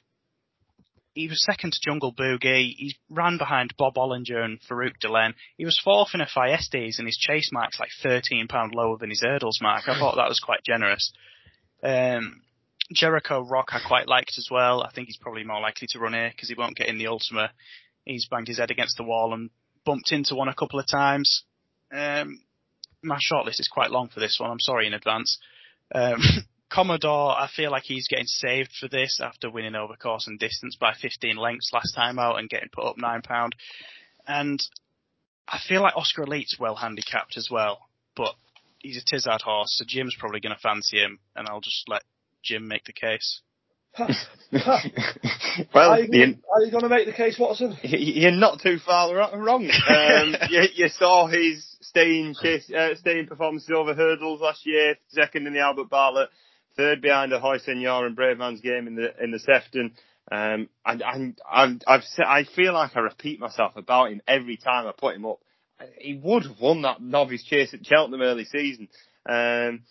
he was second to Jungle Boogie. He ran behind Bob Olinger and Farouk D'Alene. He was fourth in a Thyestes and his chase mark's like £13 lower than his hurdles mark. I thought that was quite generous. Um, Jericho Rock I quite liked as well. I think he's probably more likely to run here because he won't get in the Ultima He's banged his head against the wall and bumped into one a couple of times. Um, my shortlist is quite long for this one. I'm sorry in advance. Um, [LAUGHS] Commodore, I feel like he's getting saved for this after winning over course and distance by 15 lengths last time out and getting put up nine pound. And I feel like Oscar Elite's well handicapped as well, but he's a Tizzard horse, so Jim's probably going to fancy him, and I'll just let Jim make the case. [LAUGHS] well, are you, you going to make the case, Watson? [LAUGHS] You're not too far wrong. Um, [LAUGHS] you, you, saw his staying chase, uh, staying performances over hurdles last year, second in the Albert Bartlett, third behind Ahoy Senor and Bravemansgame in the in the Sefton. Um, and, and I've, I've I feel like I repeat myself about him every time I put him up. He would have won that novice chase at Cheltenham early season. Um,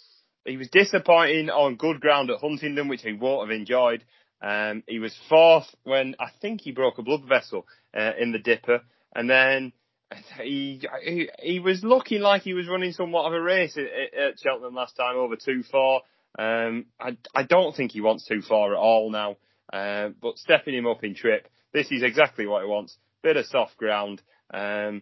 he was disappointing on good ground at Huntingdon, which he won't have enjoyed. Um, he was fourth when I think he broke a blood vessel uh, in the Dipper, and then [LAUGHS] he, he, he was looking like he was running somewhat of a race at, at Cheltenham last time over two four. Um, I I don't think he wants two four at all now. Uh, but stepping him up in trip, this is exactly what he wants. Bit of soft ground. Um,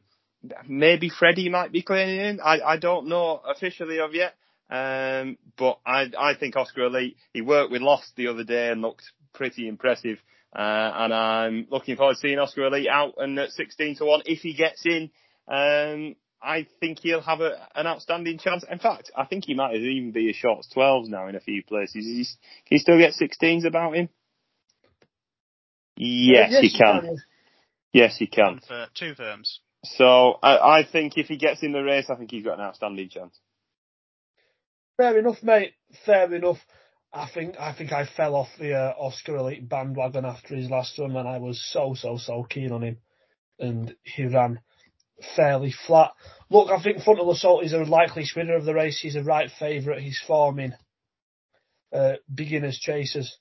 maybe Freddie might be clearing in. I I don't know officially of yet. Um, but I, I think Oscar Elite, he worked with Lost the other day and looked pretty impressive. Uh, and I'm looking forward to seeing Oscar Elite out and at 16 to 1 if he gets in. Um, I think he'll have a, an outstanding chance. In fact, I think he might even be a shorts 12s now in a few places. He's, can he still get 16s about him? Yes, yes he can. can. Yes, he can. For two firms. So I, I think if he gets in the race, I think he's got an outstanding chance. Fair enough, mate. Fair enough. I think I think I fell off the uh, Oscar Elite bandwagon after his last run, and I was so so so keen on him, and he ran fairly flat. Look, I think Frontal Assault is a likely winner of the race. He's a right favourite. He's forming uh, beginners chasers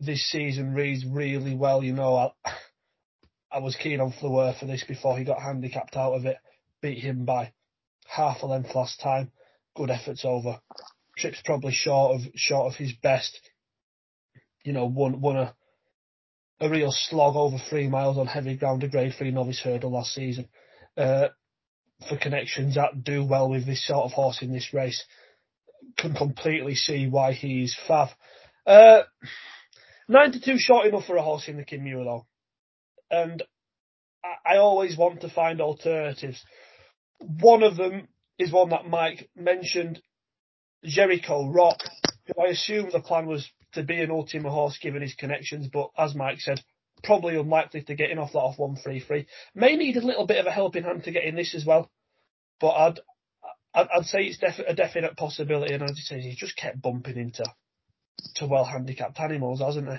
this season reads really well. You know, I, I was keen on Fleur for this before he got handicapped out of it. Beat him by half a length last time good efforts over. Trip's probably short of short of his best. You know, won won a a real slog over three miles on heavy ground, a grade three novice hurdle last season. Uh, for connections that do well with this sort of horse in this race, can completely see why he's fav. Uh, 92 short enough for a horse in the Kim Muir though. And I, I always want to find alternatives. One of them is one that Mike mentioned, Jericho Rock, who I assume the plan was to be an Ultima horse given his connections, but as Mike said, probably unlikely to get in off that off 133. May need a little bit of a helping hand to get in this as well, but I'd I'd, I'd say it's a definite possibility, and as he says, he's just kept bumping into to well handicapped animals, hasn't he?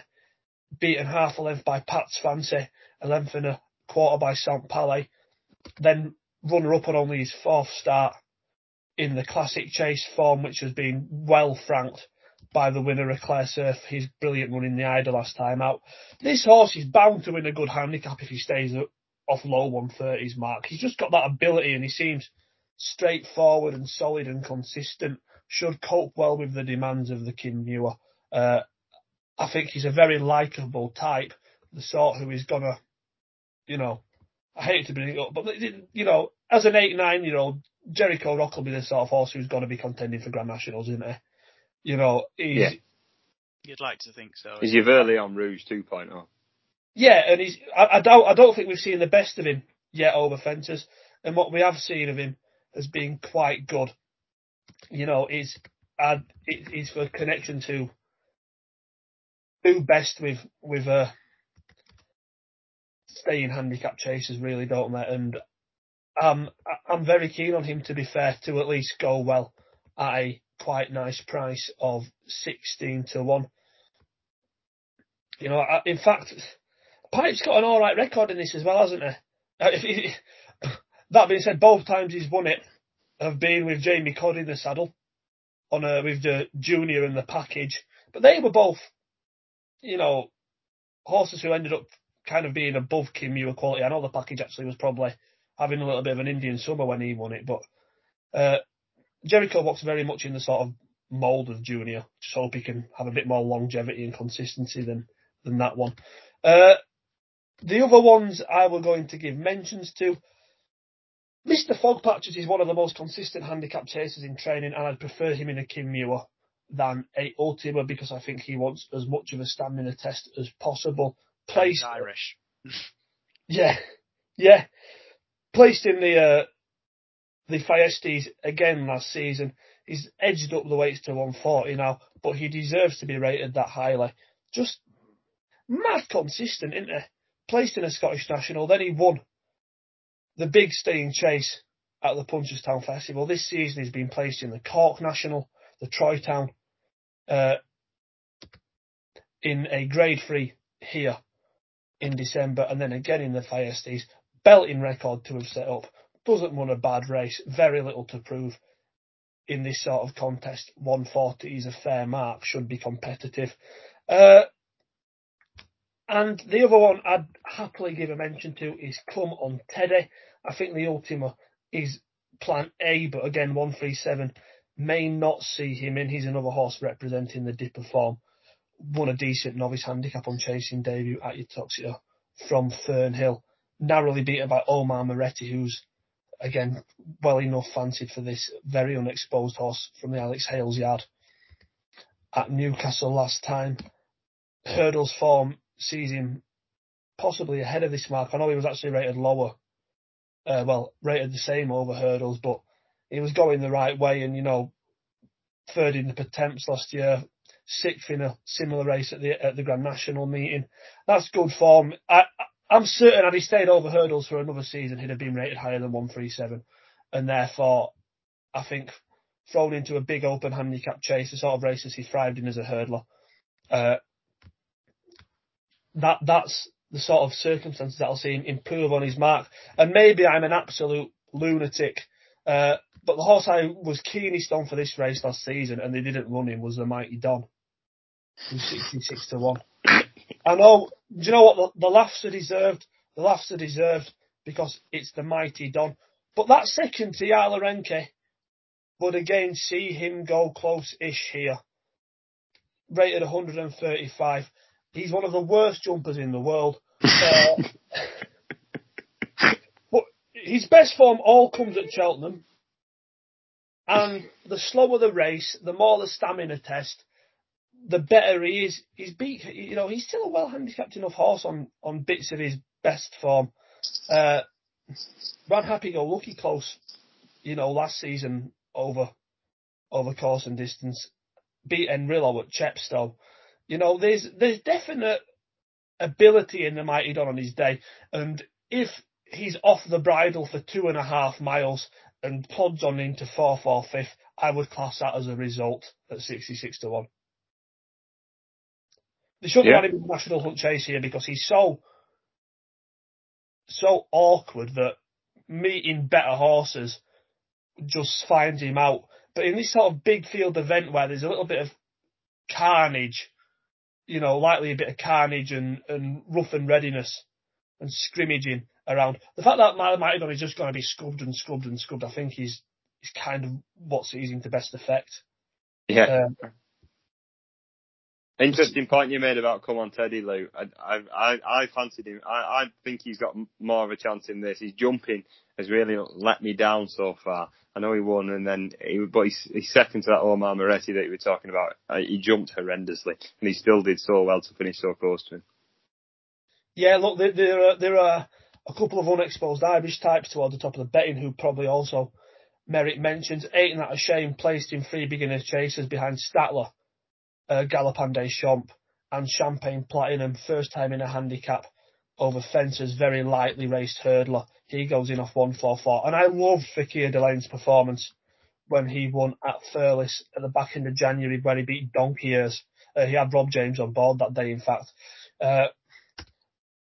Beaten half a length by Pat's Fancy, a length and a quarter by Saint Palais, then runner up on only his fourth start in the classic chase form, which has been well franked by the winner of Claire Surf, his brilliant run in the Eider last time out. This horse is bound to win a good handicap if he stays off low 130s mark. He's just got that ability and he seems straightforward and solid and consistent. Should cope well with the demands of the Kim Muir. Uh, I think he's a very likable type, the sort who is gonna, you know, I hate to bring it up, but you know, as an eight, nine year old, Jericho Rock will be the sort of horse who's going to be contending for Grand Nationals, isn't he? You know, he's. Yeah. You'd like to think so. He's your early on Rouge 2.0. Yeah, and he's. I, I don't. I don't think we've seen the best of him yet over fences, and what we have seen of him has been quite good. You know, he's. Uh, he's for connection to. Do best with with uh, staying handicap chasers, really, don't they? And um, I'm very keen on him, to be fair, to at least go well at a quite nice price of 16 to 1. You know, in fact, Pipe's got an alright record in this as well, hasn't he? Uh, [LAUGHS] that being said, both times he's won it have been with Jamie Codd in the saddle, on a, with the junior and the package. But they were both, you know, horses who ended up kind of being above Kim Muir quality. I know the package actually was probably having a little bit of an Indian summer when he won it. But uh, Jericho Rock's very much in the sort of mould of Junior. Just hope he can have a bit more longevity and consistency than than that one. Uh, the other ones I were going to give mentions to. Mr. Fogpatches is one of the most consistent handicap chasers in training, and I'd prefer him in a Kim Muir than a Ultima because I think he wants as much of a stamina test as possible. Place Irish. yeah, yeah. Placed in the uh, the Thyestes again last season. He's edged up the weights to 140 now, but he deserves to be rated that highly. Just mad consistent, isn't he? Placed in a Scottish National, then he won the big staying chase at the Punchestown Festival. This season he's been placed in the Cork National, the Troytown, uh, in a grade three here in December, and then again in the Thyestes. Belting record to have set up. Doesn't run a bad race. Very little to prove in this sort of contest. 140 is a fair mark. Should be competitive. Uh, and the other one I'd happily give a mention to is Come on Teddy. I think the Ultima is plan A, but again, 137 may not see him in. He's another horse representing the dipper form. Won a decent novice handicap on chasing debut at Uttoxeter from Fernhill. Narrowly beaten by Omar Moretti, who's again well enough fancied for this very unexposed horse from the Alex Hales yard at Newcastle last time. Hurdles form sees him possibly ahead of this mark. I know he was actually rated lower, uh, well, rated the same over hurdles, but he was going the right way and, you know, third in the Pertemps last year, sixth in a similar race at the at the Grand National meeting. That's good form. I, I'm certain had he stayed over hurdles for another season, he'd have been rated higher than 137. And therefore, I think thrown into a big open handicap chase, the sort of races he thrived in as a hurdler, uh, that that's the sort of circumstances that'll see him improve on his mark. And maybe I'm an absolute lunatic, uh, but the horse I was keenest on for this race last season, and they didn't run him, was the Mighty Don, who's 66 to 1. I know, do you know what? The, the laughs are deserved. The laughs are deserved because it's the Mighty Don. But that second to Yala Enki would again see him go close-ish here. Rated 135. He's one of the worst jumpers in the world. [LAUGHS] Uh, [LAUGHS] but his best form all comes at Cheltenham. And the slower the race, the more the stamina test, the better he is. He's beat, you know, he's still a well handicapped enough horse on, on bits of his best form. Uh, ran happy go lucky close, you know, last season over, over course and distance. Beat Enrilo at Chepstow you know, there's there's definite ability in the Mighty Don on his day, and if he's off the bridle for two and a half miles and plods on into fourth or fifth, I would class that as a result at 66 to 1. They shouldn't yeah. have had him in the National Hunt Chase here because he's so, so awkward that meeting better horses just finds him out. But in this sort of big field event where there's a little bit of carnage, you know, likely a bit of carnage and, and rough and readiness and scrimmaging around. The fact that Mighty is just going to be scrubbed and scrubbed and scrubbed, I think is is kind of what sees him to best effect. Yeah. Um, Interesting point you made about come on Teddy Lou. I I I fancied him. I I think he's got more of a chance in this. His jumping has really let me down so far. I know he won, and then he, but he's, he's second to that Omar Moretti that you were talking about. Uh, he jumped horrendously, and he still did so well to finish so close to him. Yeah, look, there, there are there are a couple of unexposed Irish types towards the top of the betting who probably also merit mentions. Eight and that a shame placed in three beginners chasers behind Stattler, uh, Galopin Champ, and Champagne Platinum, first time in a handicap over fences, very lightly raced hurdler. He goes in off 144. And I love Fakir Delane's performance when he won at Thurles at the back end of January where he beat Donkey. Uh, he had Rob James on board that day, in fact. Uh,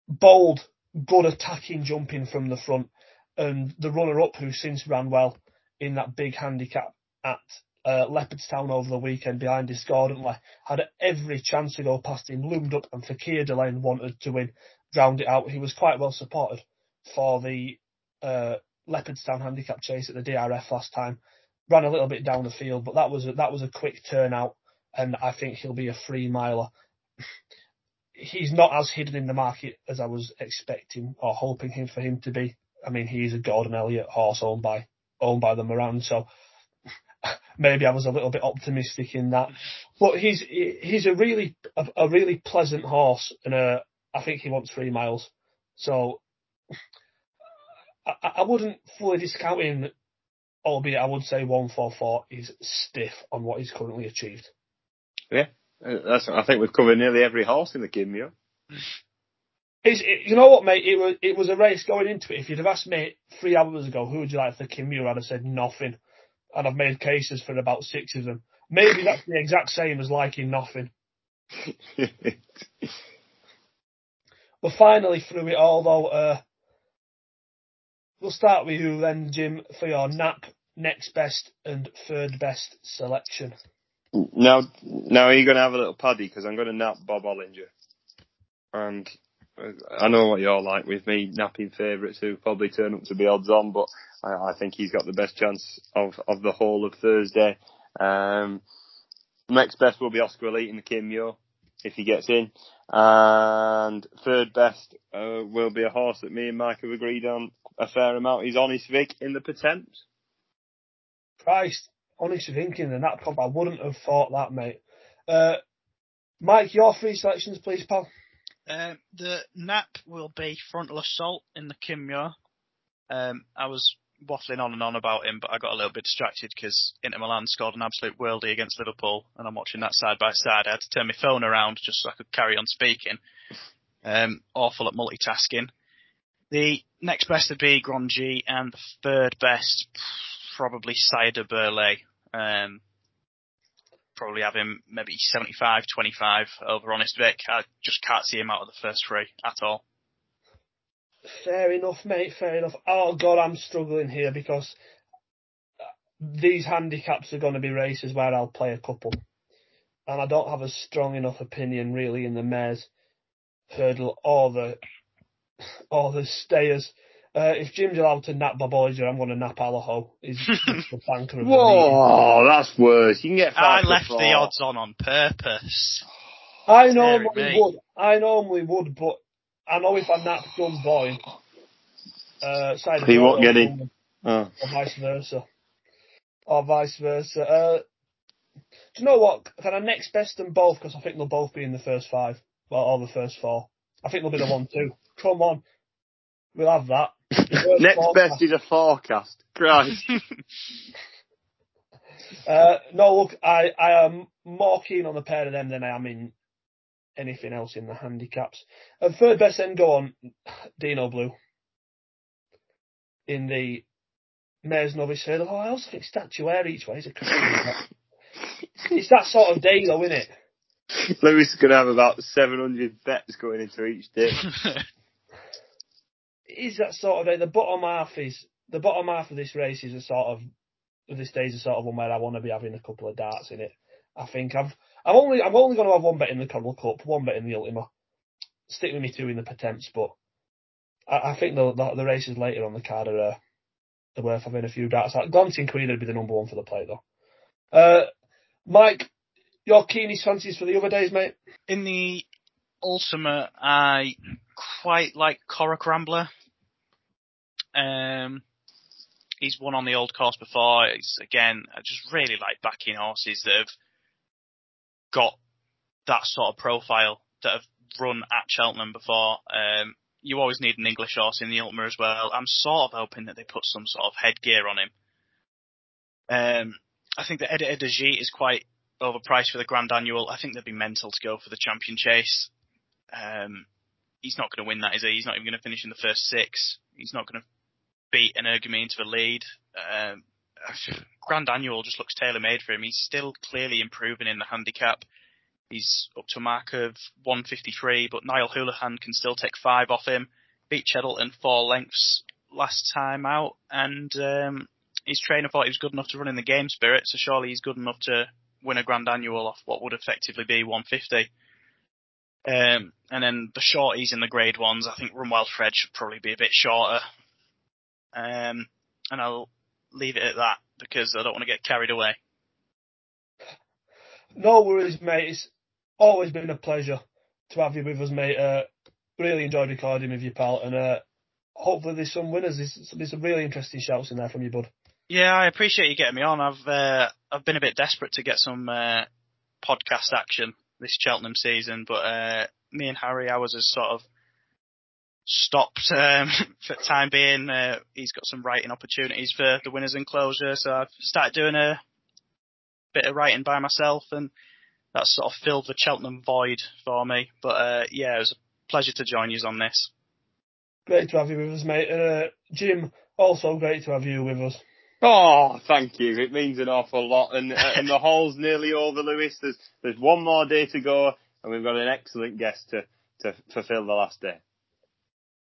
bold, good attacking jumping from the front. And the runner-up, who since ran well in that big handicap at uh, Leopardstown over the weekend behind his discordantly, had every chance to go past him, loomed up, and Fakir Delane wanted to win, drowned it out. He was quite well supported for the uh, Leopardstown handicap chase at the DRF last time. Ran a little bit down the field, but that was a, that was a quick turnout, and I think he'll be a free miler. [SIGHS] he's not as hidden in the market as I was expecting or hoping him for him to be. I mean, he's a Gordon Elliott horse owned by owned by the Moran, so maybe I was a little bit optimistic in that. But he's he's a really a, a really pleasant horse, and uh, I think he wants three miles. So I, I wouldn't fully discount him, albeit I would say one four four is stiff on what he's currently achieved. Yeah, uh, that's. I think we've covered nearly every horse in the Kim Muir. It's, it, you know what, mate? It was it was a race going into it. If you'd have asked me three hours ago, who would you like for Kim Muir, I'd have said nothing, and I've made cases for about six of them. Maybe that's the exact same as liking nothing. [LAUGHS] We're finally through it all, though. Uh, we'll start with you then, Jim, for your nap next best and third best selection. Now, now are you going to have a little paddy? Because I'm going to nap Bob Olinger. And I know what you're like with me napping favourites who probably turn up to be odds on, but I, I, think he's got the best chance of, of the whole of Thursday. Um, next best will be Oscar Elite in the Kim Muir if he gets in. And third best uh, will be a horse that me and Mike have agreed on a fair amount. He's Honest Vic in the Pertemps. Christ, Honest Vic in the nap comp. I wouldn't have thought that, mate. Uh, Mike, your three selections, please, pal. Um, the nap will be Frontal Assault in the Kim Muir. Um, I was waffling on and on about him, but I got a little bit distracted because Inter Milan scored an absolute worldie against Liverpool, and I'm watching that side by side. I had to turn my phone around just so I could carry on speaking. Um, awful at multitasking. The next best would be Grand and the third best, probably Du Berlais. Um, probably have him maybe 75, 25 over Honest Vic. I just can't see him out of the first three at all. Fair enough, mate. Fair enough. Oh God, I'm struggling here because these handicaps are going to be races where I'll play a couple, and I don't have a strong enough opinion really in the mares hurdle or the or the stayers. Uh, if Jim's allowed to nap Bob Olinger, I'm going to nap Allaho. He's [LAUGHS] the banker of Whoa, that's worse. You can get. I left the odds on on purpose. I normally would. I normally would, but I know if I nap John Boy, uh, side he won't get in. Oh. Or vice versa. Or vice versa. Uh, do you know what? Can I next best them both? Because I think they'll both be in the first five. Well, or the first four. I think they'll be the one two. Come on. We'll have that. [LAUGHS] next forecast. best is a forecast. Christ. [LAUGHS] uh, no, look, I, I am more keen on the pair of them than I am in anything else in the handicaps. And third best then go on [SIGHS] Dinoblue in the Mares Novice Hurdle. Oh, I also think statuaire each way is a [LAUGHS] It's that sort of day though, isn't it? Lewis is going to have about 700 bets going into each day. [LAUGHS] is that sort of day. The bottom half is, the bottom half of this race is a sort of, this day is a sort of one where I want to be having a couple of darts in it. I think I've I'm only I'm only going to have one bet in the Coral Cup, one bet in the Ultima. Stick with me two in the Pertemps, but I, I think the, the, the races later on the card are, uh, are worth having a few darts. Like Glancing Queen would be the number one for the plate though. Uh, Mike, your keenest fancies for the other days, mate? In the Ultima, I quite like Corach Rambler. Um, he's won on the old course before. It's again, I just really like backing horses that have got that sort of profile that have run at Cheltenham before. Um, you always need an English horse in the Ultima as well. I'm sort of hoping that they put some sort of headgear on him. Um, I think that Editeur Du Gite is quite overpriced for the Grand Annual. I think they'd be mental to go for the Champion Chase. Um, he's not going to win that, is he? He's not even going to finish in the first six. He's not going to beat Energumene into the lead. Um, Grand Annual just looks tailor made for him. He's still clearly improving in the handicap. He's up to a mark of 153, but Niall Houlihan can still take five off him. Beat Cheddleton four lengths last time out, and um, his trainer thought he was good enough to run in the game spirit, so surely he's good enough to win a Grand Annual off what would effectively be 150. Um, and then the shorties in the grade ones, I think Runwild Fred should probably be a bit shorter. Um, and I'll leave it at that because I don't want to get carried away. No worries, mate. It's always been a pleasure. to have you with us, mate. Uh, really enjoyed recording with you, pal, and uh, hopefully there's some winners. There's, there's some really interesting shouts in there from you, bud. Yeah, I appreciate you getting me on. I've uh, I've been a bit desperate to get some uh, podcast action this Cheltenham season, but uh, me and Harry, ours has sort of stopped um, [LAUGHS] for the time being. Uh, he's got some writing opportunities for the winners enclosure, so I've started doing a bit of writing by myself, and that sort of filled the Cheltenham void for me. But uh, yeah, it was a pleasure to join you on this. Great to have you with us, mate. Uh, Jim, also great to have you with us. Oh, thank you. It means an awful lot, and uh, and the hall's [LAUGHS] nearly over, Lewis. There's there's one more day to go, and we've got an excellent guest to to fulfil the last day.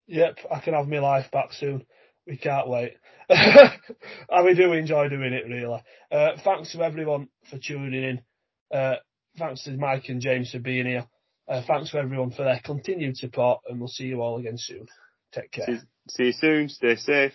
Yep, I can have my life back soon. We can't wait. [LAUGHS] and we do enjoy doing it, really. Uh, thanks to everyone for tuning in. Uh, thanks to Mike and James for being here. Uh, thanks to everyone for their continued support, and we'll see you all again soon. Take care. See, see you soon. Stay safe.